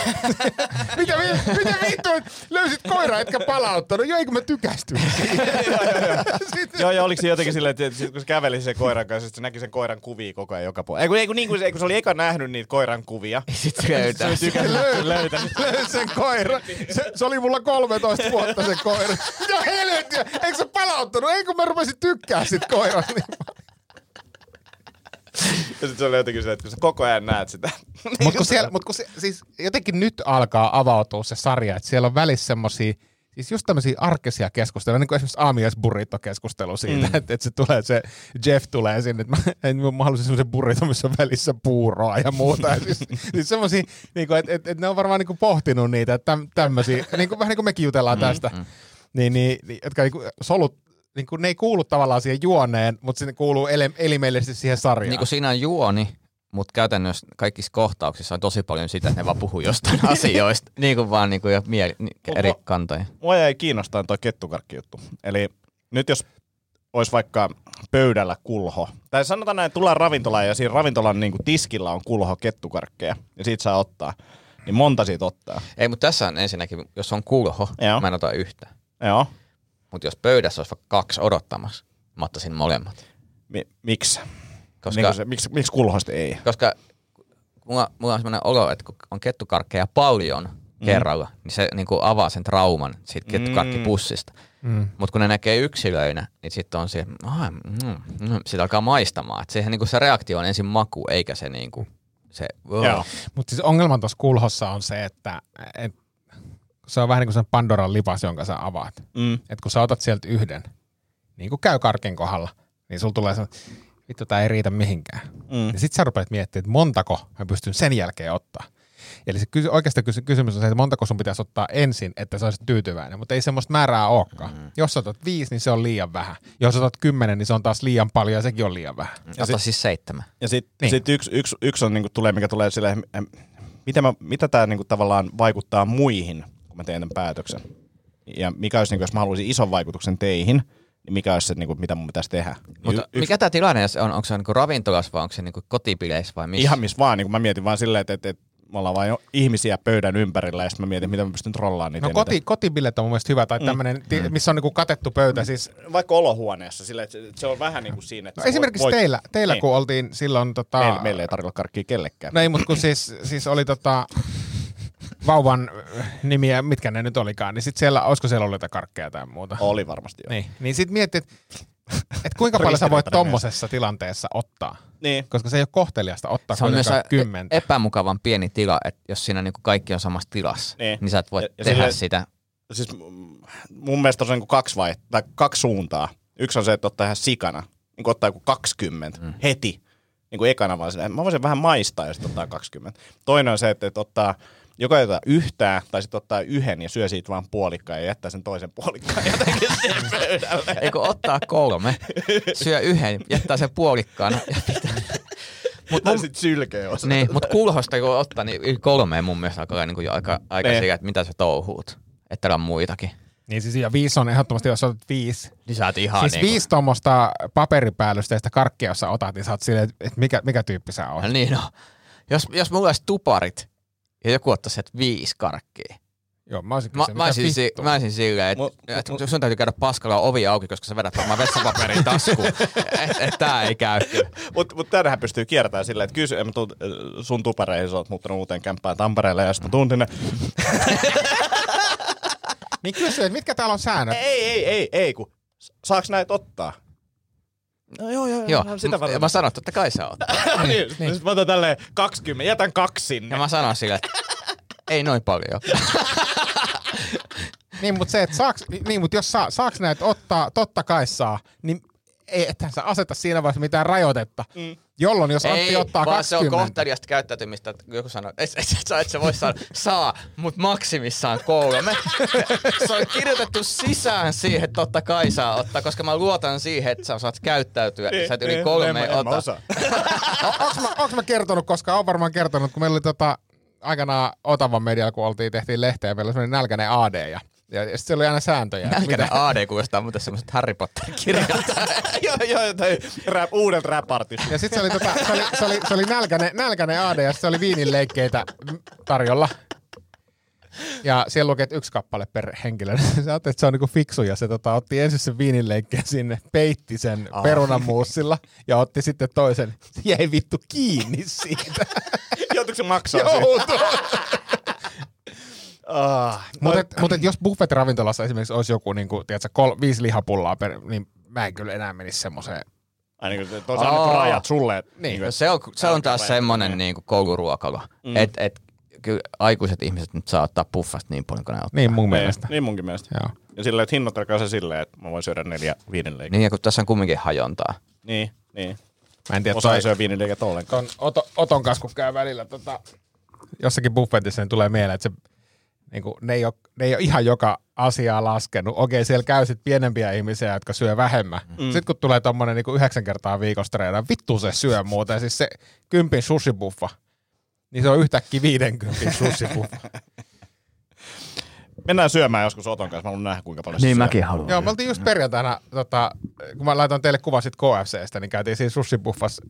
mitä, mitä vittu, löysit koiran, etkä palauttanut? Joo, eikö mä tykästyin siihen. Sitten- Joo, ja oliko se jotenkin silleen, että sit kun se käveli sen koiran kanssa, se näki sen koiran kuvia koko ajan joka puolella. Ei kun, ei kun, niin kuin, se, kun se oli eka nähnyt niitä koiran kuvia. Sitten se löytää. Se löy- löysi sen koiran. Se, se, oli mulla 13 vuotta se koira. Mitä helvettiä? Eikö se palauttanut? Eikö mä rupesin tykkää sit koirasta? Niin Ja sitten se oli jotenkin se, että kun sä koko ajan näet sitä. Mutta kun, siellä, mut kun se, siis jotenkin nyt alkaa avautua se sarja, että siellä on välissä semmosia, siis just tämmöisiä arkisia keskusteluja, niin kuin esimerkiksi aamiaisburrito-keskustelu siitä, mm. että, että se tulee se, Jeff tulee sinne, että mä, että mä haluaisin semmoisen burrito, missä on välissä puuroa ja muuta. Ja siis, siis semmosia, niin kuin, että, että, että ne on varmaan niin kuin pohtinut niitä, että täm, tämmöisiä, niin kuin, vähän niin kuin mekin jutellaan tästä, niin, niin, niin, jotka niin kuin solut, niin kuin, ne ei kuulu tavallaan siihen juoneen, mutta sinne kuuluu ele, elimellisesti siihen sarjaan. Niin kuin siinä on juoni, mutta käytännössä kaikissa kohtauksissa on tosi paljon sitä, että ne vaan puhuu jostain asioista. Niin kuin vaan niin kuin jo mieli, eri kantoja. Mua jäi kiinnostaa toi kettukarkki-juttu. Eli nyt jos olisi vaikka pöydällä kulho, tai sanotaan näin, että tullaan ravintolaan ja siinä ravintolan niin kuin tiskillä on kulho kettukarkkeja, ja siitä saa ottaa, niin monta siitä ottaa. Ei, mutta tässä on ensinnäkin, jos on kulho, Joo. mä en ota yhtä. Joo. Mutta jos pöydässä olisi vaikka kaksi odottamassa, mä ottaisin molemmat. Mi- miksi? Koska, Niin se, miksi, miksi kulhosta ei? koska mulla, mulla on sellainen olo, että kun on kettukarkkeja paljon mm. kerralla, niin se niin kuin avaa sen trauman siitä kettukarkkipussista. Mm. Mutta kun ne näkee yksilöinä, niin sitten on se, ah, mm, mm, sitä alkaa maistamaan. Et siihen niin kuin se reaktio on ensin maku, eikä se, niin kuin, se oh. Joo. Mutta siis ongelma tuossa kulhossa on se, että et, se on vähän niin kuin sen Pandoran lipas, jonka sä avaat. Mm. Et kun sä otat sieltä yhden, niin kuin käy karkin kohdalla, niin sulla tulee se, vittu tää ei riitä mihinkään. Mm. Ja sit sä rupeat miettimään, että montako mä pystyn sen jälkeen ottaa. Eli se kysy, oikeastaan kysy, kysymys on se, että montako sun pitäisi ottaa ensin, että sä olisit tyytyväinen, mutta ei semmoista määrää olekaan. Mm. Jos sä otat viisi, niin se on liian vähän. Jos otat kymmenen, niin se on taas liian paljon ja sekin on liian vähän. Ota sit- siis seitsemän. Ja sitten Niin. sit yksi, yksi, yksi on, niinku, tulee, mikä tulee silleen, miten mä, mitä tämä niinku, tavallaan vaikuttaa muihin, kun mä teen tämän päätöksen. Ja mikä olisi, niinku, jos mä haluaisin ison vaikutuksen teihin, mikä olisi se, niinku, mitä mun pitäisi tehdä. Mutta Y- mikä tämä tilanne on? Onko se niinku ravintolassa vai onko se niinku kotipileissä vai missä? Ihan missä vaan, niin mä mietin vaan silleen, että, että, että me ollaan vain ihmisiä pöydän ympärillä, ja sitten mä mietin, miten mä pystyn trollaamaan niitä. No eniten. koti, kotibillet on mun mielestä hyvä, tai tämmönen, ti- missä on niinku katettu pöytä. Siis, Vaikka olohuoneessa, silleen, että se, on vähän niin kuin siinä, että no esimerkiksi voit, teillä, teillä Niin. kun oltiin silloin... Tota, Meillä, meillä ei tarvitse karkkia kellekään. No ei, mutta kun siis, siis oli tota, vauvan äh, nimiä, mitkä ne nyt olikaan, niin sit siellä, olisiko siellä ollut jotain karkkeja tai muuta? Oli varmasti jo. Niin, niin sit mietit, että kuinka paljon sä voit tommosessa tilanteessa ottaa. Niin. Koska se ei ole kohteliasta ottaa se on myös ä- kymmentä. epämukavan pieni tila, että jos siinä niinku kaikki on samassa tilassa, niin, Niin. sä et voi Ja- ja tehdä sille- sitä. siis mun mielestä on niinku kaksi, vai, tai kaksi suuntaa. Yksi on se, että ottaa ihan sikana, niin kuin ottaa joku 20 mm. heti, niin kuin ekana vaan silleen, mä voisin vähän maistaa ja sitten ottaa 20. Toinen on se, että, että ottaa joko ei ota yhtään, tai sitten ottaa yhden ja syö siitä vaan puolikkaan ja jättää sen toisen puolikkaan jotenkin siihen pöydälle. Eikö ottaa kolme, syö yhden, jättää sen puolikkaan. Ja pitää. Mut mun, sitten sylkee osa. niin, mut kulhosta kun ottaa, niin yli kolmeen mun mielestä alkaa niin jo aika, aika Ne. siihen, että mitä sä touhuut. Että täällä on muitakin. Niin siis ja viisi on ehdottomasti, jos otat viisi. Niin sä oot ihan siis niin viisi tuommoista paperipäällysteistä karkkia, jos sä otat, niin sä oot silleen, että mikä, mikä tyyppi sä oot. No niin no. Jos, jos mulla olisi tuparit ja joku ottaisi sieltä viisi karkkia. Joo, mä olisin Mä, kysynyt, mä, mitä olisin, si- mä olisin silleen, että Mut- et, sun täytyy käydä paskalla ovi auki, koska sä vedät varmaan vessapaperin taskuun. että et tää ei käy. Mutta mut tänähän pystyy kiertämään silleen, että kysy, mä tuun äh, sun tupareihin, sä oot muuttanut uuteen kämppään Tampereelle ja sitten mä tuun sinne. Niin kysy, että mitkä täällä on säännöt? ei, ei, ei, ei, kun saaks näitä ottaa? No joo, joo, Joo, no, sitä m- varten. mä sanon, että totta kai sä oot. niin, niin. Sitten mä otan tälleen 20, jätän kaksi sinne. Ja mä sanon silleen, että ei noin paljon. Niin, mutta se, että saaks, niin, mutta jos saa, saaks näitä ottaa, totta kai saa, niin ei, ethän sä aseta siinä vaiheessa mitään rajoitetta. Mm. Jolloin, jos Antti ei, ottaa vaan 20, se on kohteliasta käyttäytymistä, että joku sanoo, että et, et, et, et sä voi sanoa, saa, mutta maksimissaan kolme. se on kirjoitettu sisään siihen, että totta kai saa ottaa, koska mä luotan siihen, että sä osaat käyttäytyä, niin, sä et yli kolme en, mä- en mä ota. osaa. O- onks, mä, onks mä kertonut, koska on varmaan kertonut, kun meillä oli tota, aikanaan Otavan medialla, kun oltiin, tehtiin lehteä, meillä oli semmoinen nälkäinen AD, ja, ja, sitten oli aina sääntöjä. Nälkäinen AD kuulostaa muuten semmoiset Harry Potter-kirjat. joo, joo, tai rap, uudet rap-artistit. Ja sitten se oli, tota, se oli, se oli, se oli nälkäinen, nälkäinen AD ja se oli viininleikkeitä tarjolla. Ja siellä luki, että yksi kappale per henkilö. Sä että se on niinku fiksu ja se tota, otti ensin sen viininleikkeen sinne, peitti sen Ah. perunamuussilla ja otti sitten toisen. Jäi vittu kiinni siitä. Joutuiko se maksaa siitä? Ah, Mutta mut et jos buffet-ravintolassa esimerkiksi olisi joku niinku, tiedätkö, kol, viisi lihapullaa per, niin mä en kyllä enää menisi semmoiseen. Ai niin kuin, toisaalta niin Aa. rajat sulle. Niin. niin No kuin, se on, se on taas semmoinen niin kuin kouluruokailu, mm. että et, kyllä aikuiset ihmiset nyt saa ottaa puffasta niin paljon kuin ne ottaa. Niin mun niin, mielestä. niin munkin mielestä. Joo. Ja silleen, että hinnoittakaa se silleen, että mä voin syödä neljä viininleikkiä. Niin, ja kun tässä on kumminkin hajontaa. Niin, niin. Mä en tiedä, Osa toi, ei syö viininleikät ollenkaan. ton Oto, Oton kanssa, kun käy välillä tota, jossakin buffetissa, niin tulee mieleen, että se, niin kuin, ne, ei ole, ne ei ole ihan joka asiaa laskenut. Okei, siellä käy sit pienempiä ihmisiä, jotka syö vähemmän. Mm. Sitten kun tulee tommonen niin yhdeksän kertaa viikossa treenaa, vittu se syö muuten. Siis se kympin sushibuffa, niin se on yhtäkkiä 50 sushibuffa. Mennään syömään joskus Oton kanssa. Mä haluan nähdä, kuinka paljon se syö. haluan. Joo, me oltiin just perjantaina, tota, kun mä laitoin teille kuvan sit KFCstä, niin käytiin siinä sushibuffassa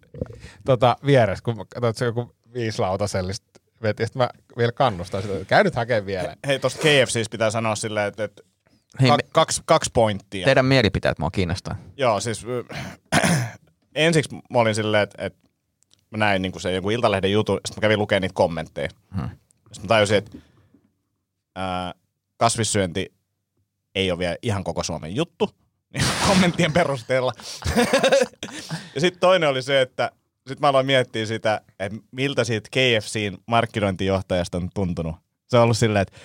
tota, vieressä, kun katsoit se joku viisi lautasellista veti, sitten mä vielä kannustan sitä, että käy nyt hakemaan vielä. Hei, tosta KFCs pitää sanoa silleen, että, että Hei, ka- me- kaksi, kaksi pointtia. Teidän mielipiteet mua kiinnostaa. Joo, siis äh, ensiksi mä olin silleen, että, että mä näin niin se joku Iltalehden jutun, sitten mä kävin lukemaan niitä kommentteja. Hmm. Sitten mä tajusin, että ää, kasvissyönti ei ole vielä ihan koko Suomen juttu niin kommenttien perusteella. ja sitten toinen oli se, että sitten mä aloin miettiä sitä, että miltä siitä KFCn markkinointijohtajasta on tuntunut. Se on ollut silleen, että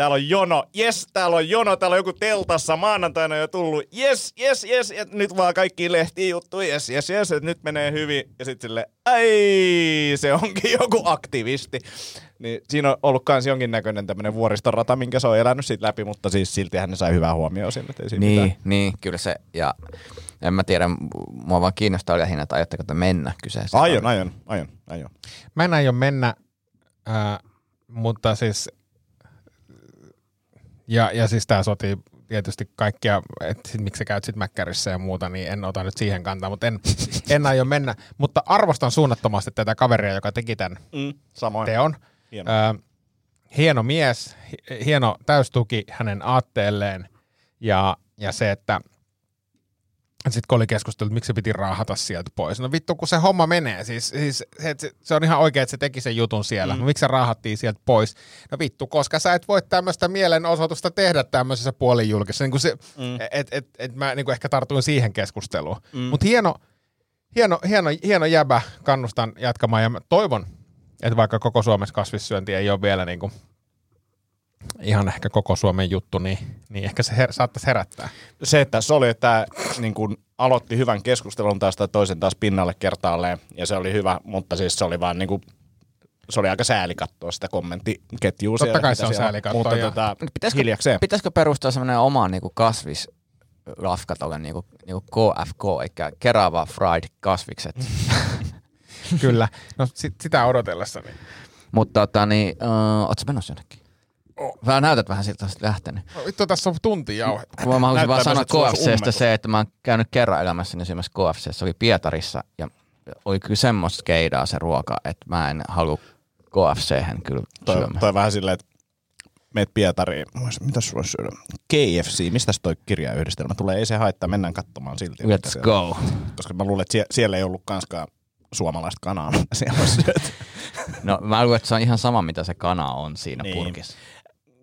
täällä on jono, jes, täällä on jono, täällä on joku teltassa, maanantaina jo tullut, jes, jes, jes, ja nyt vaan kaikki lehtiin juttu, jes, jes, jes, että nyt menee hyvin, ja sitten sille, ai, se onkin joku aktivisti. Niin siinä on ollut kans jonkinnäköinen tämmöinen vuoristorata, minkä se on elänyt siitä läpi, mutta siis silti hän sai hyvää huomioon sinne. Ei Niin, mitään. niin, kyllä se, ja en mä tiedä, mua vaan kiinnostaa lähinnä, että aiotteko te mennä kyseeseen. Aion, aion, aion, aion. Mä en aio mennä, äh, mutta siis, ja, ja siis tää sotii tietysti kaikkia, että sit, miksi sä käyt sit Mäkkärissä ja muuta, niin en ota nyt siihen kantaa, mutta en, en aio mennä. Mutta arvostan suunnattomasti tätä kaveria, joka teki tämän Mm, samoin. teon. Hieno. Ö, hieno mies, hi- hieno täystuki hänen aatteelleen ja, ja se, että sitten kun oli keskusteltu, että miksi se piti raahata sieltä pois. No vittu, kun se homma menee. Siis, siis se, se, on ihan oikein, että se teki sen jutun siellä. Mm. No, miksi se raahattiin sieltä pois? No vittu, koska sä et voi tämmöistä mielenosoitusta tehdä tämmöisessä puolijulkissa. Niin se, mm. et, et, et mä niin kuin ehkä tartuin siihen keskusteluun. Mm. Mutta hieno, hieno, hieno, hieno jäbä, kannustan jatkamaan ja mä toivon, että vaikka koko Suomessa kasvissyönti ei ole vielä niin kuin ihan ehkä koko Suomen juttu, niin, niin ehkä se her- saattaisi herättää. se, että se oli, että niin kun aloitti hyvän keskustelun taas tai toisen taas pinnalle kertaalleen, ja se oli hyvä, mutta siis se oli vaan niin kun, se oli aika sääli katsoa sitä kommenttiketjua Totta siellä. kai se on sääli katsoa, Mutta joo. tota, Pitäisikö, hiljakseen. pitäisikö perustaa semmoinen oma niinku kasvislafka tuolle niinku, niinku KFK, eli Kerava Fried kasvikset. Kyllä. No sit, sitä odotellessa. Niin. Mutta tota, niin, uh, ootko menossa jonnekin? Vähän näytät vähän siltä, että lähtenyt. No, vittu, tässä on tunti jauhe. Mä haluaisin vaan sanoa KFCstä se, että mä oon käynyt kerran elämässäni syömässä KFC, se oli Pietarissa ja oli kyllä semmoista skeidaa se ruoka, että mä en halua KFC-hän kyllä toi, syömään. toi vähän silleen, että meet Pietariin. Mitä sulla syödä? KFC, mistä toi kirjayhdistelmä tulee? Ei se haittaa, mennään katsomaan silti. Let's go. Koska mä luulen, että sie- siellä ei ollut kanskaan suomalaista kanaa, siellä on syöty. No mä luulen, että se on ihan sama, mitä se kana on siinä Niin. purkissa.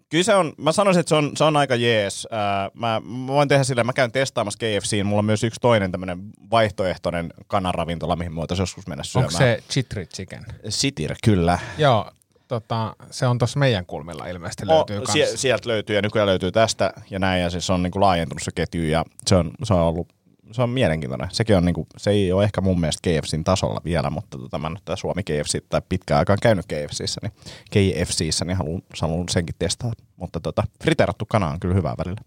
Kyllä se on, mä sanoisin, että se on, se on aika jees. Ää, mä, mä voin tehdä silleen, mä käyn testaamassa KFCin, mulla on myös yksi toinen tämmöinen vaihtoehtoinen kanaravintola, mihin me voitaisiin joskus mennä syömään. Onko se chitri chicken? Sitir, kyllä. Joo, tota, se on tuossa meidän kulmilla ilmeisesti O, löytyy sie, sieltä löytyy ja nykyään löytyy tästä ja näin ja siis se on niinku laajentunut se ketju ja se on, se on ollut se on mielenkiintoinen. Sekin on niinku, se ei ole ehkä mun mielestä KFCin tasolla vielä, mutta tota, mä nyt tää Suomi KFC tai pitkään aikaan käynyt KFCissä, niin KFCissä, niin haluan, haluan senkin testaa. Mutta tota, friteerattu kana on kyllä hyvää välillä.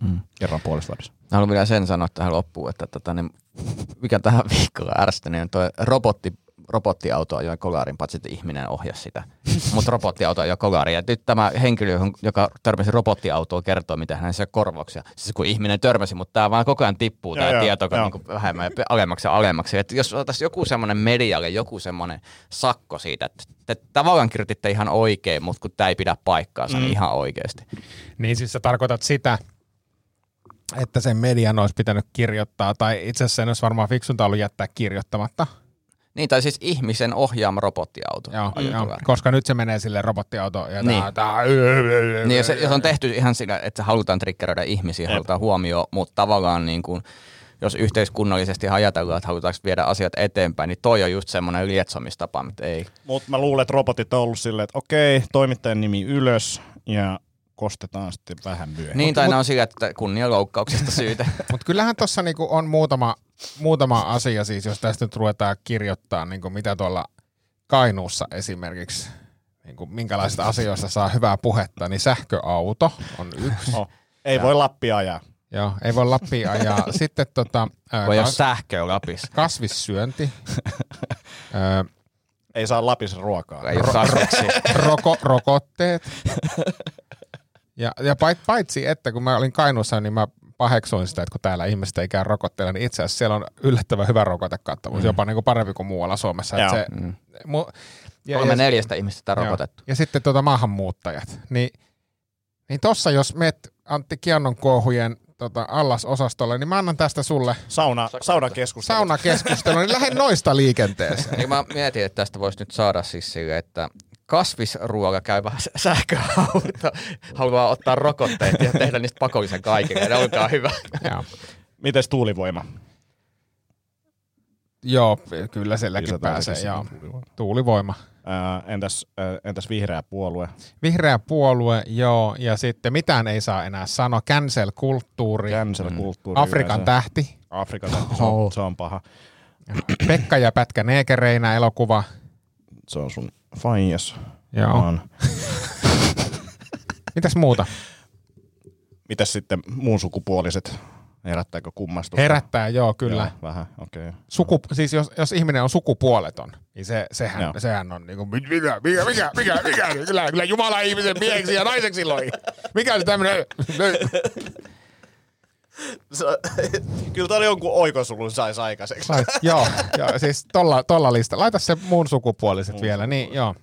Mm. Kerran puolessa vuodessa. Haluan vielä sen sanoa tähän loppuun, että tota, niin, mikä tähän viikkoon ärsyttänyt on toi robotti, robottiauto ajoi kolarin, paitsi että ihminen ohjasi sitä. Mutta robottiauto ajoi kolarin. Ja nyt tämä henkilö, joka törmäsi robottiautoon, kertoo, miten hän sai korvauksia. Siis kun ihminen törmäsi, mutta tämä vaan koko ajan tippuu tämä tieto niin vähemmän ja alemmaksi ja alemmaksi. Et jos otaisiin joku semmoinen medialle, joku semmoinen sakko siitä, että te tavallaan kirjoititte ihan oikein, mutta kun tämä ei pidä paikkaansa, mm. niin ihan oikeasti. Niin siis sä tarkoitat sitä, että sen median olisi pitänyt kirjoittaa, tai itse asiassa sen olisi varmaan fiksunta ollut jättää kirjoittamatta. Niin, tai siis ihmisen ohjaama robottiauto. Joo, ajoi joo, koska nyt se menee sille robottiauto ja Niin. tää, tää, Niin, jos, se- jos on tehty ihan sillä, että halutaan triggeröidä ihmisiä, halutaan huomioon, mutta tavallaan niin kuin, jos yhteiskunnallisesti ajatellaan, että halutaanko viedä asiat eteenpäin, niin toi on just semmoinen lietsomistapa, mutta ei. Mutta mä luulen, että robotit on ollut silleen, että okei, toimittajan nimi ylös ja kostetaan sitten vähän myöhemmin. Niin, tai ne on sillä, että kunnianloukkauksesta syytä. Mutta kyllähän tuossa niinku on muutama, muutama asia, siis jos tästä nyt ruvetaan kirjoittaa, niinku mitä tuolla Kainuussa esimerkiksi, niinku minkälaisista asioista saa hyvää puhetta, niin sähköauto on yksi. Oh, ei voi Lappia ajaa. Joo, ei voi Lappia ajaa. Sitten tota, Voi kas- sähköä Lapissa. kasvissyönti, Ei saa Lapissa ruokaa. Ei ole kasviksi. roko, rokotteet. Ja, ja pait- paitsi, että kun mä olin Kainuussa, niin mä paheksuin sitä, että kun täällä ihmiset ei käy rokotteella, niin itse asiassa siellä on yllättävän hyvä rokotekattavuus, mm. jopa niin kuin parempi kuin muualla Suomessa. Että Joo. se, Mm. mu, ja, Kolme ja, neljästä ihmistä joo. rokotettu. ja sitten tuota maahanmuuttajat. Niin, niin tossa jos met Antti Kiannon kuohujen tota, allasosastolle, niin mä annan tästä sulle Sauna, saunan keskustelu. saunakeskustelun, niin lähde noista liikenteeseen. Niin mä mietin, että tästä voisi nyt saada siis sille, että kasvisruoka käyvä sä- sähköauto haluaa ottaa rokotteet ja tehdä niistä pakollisen kaikille. Ne olkaa hyvä. Joo. Mites tuulivoima? Joo, kyllä silläkin pääsee. sekin Joo. tuulivoima. Tuulivoima. Ää, entäs, ää, entäs vihreä puolue? Vihreä puolue, joo, ja sitten mitään ei saa enää sanoa. Cancel-kulttuuri, Cancel-kulttuuri. Afrikan yleensä. tähti, Afrikan tähti, se on, se on paha. Pekka ja Pätkä Neekereinä elokuva. Se on sun faijas. Joo. On. Mitäs muuta? Mitäs sitten muun sukupuoliset? Herättääkö kummastusta? Herättää, joo, kyllä. Joo, vähän, okei. Okay. Suku, siis jos, jos ihminen on sukupuoleton, niin se, sehän, Joo. sehän on niinku, mikä, mikä, mikä, mikä, mikä, mikä, kyllä, kyllä Jumala ihmisen mieheksi ja naiseksi loi. Mikä se tämmönen, Kyllä tää oli jonkun oikosulun sais aikaiseksi. Sai, joo, joo, siis tolla, tolla lista. Laita se muun sukupuoliset Muun vielä, niin joo.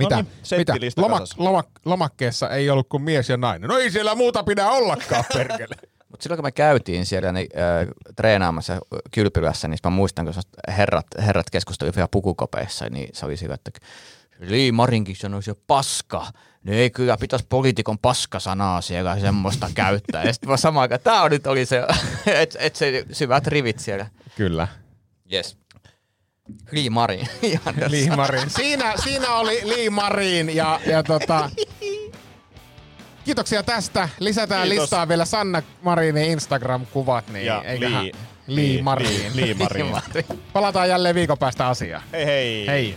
No Mitä? niin, Mitä? settilista Loma, kasassa. loma, lomakkeessa ei ollut kuin mies ja nainen. No ei siellä muuta pidä ollakaan, perkele. Mutta silloin kun me käytiin siellä niin, äh, treenaamassa kylpylässä, niin mä muistan, kun herrat, herrat keskustelivat vielä pukukopeissa, niin se oli sillä, että Li Marinkin sanoisi jo paska. No ei kyllä, pitäisi poliitikon paskasanaa siellä semmoista käyttää. Ja sitten vaan samaan aikaan, tää on nyt oli se, että et se syvät rivit siellä. Kyllä. Yes. Li Marin. Lee Marin. Siinä, siinä oli Lee Marin ja, ja tota, kiitoksia tästä. Lisätään Kiitos. listaa vielä Sanna Marinin Instagram-kuvat, niin Ja eiköhän Lee- Lee Marin. Lee, Lee Marin. Palataan jälleen viikon päästä asiaan. hei hei. Hei.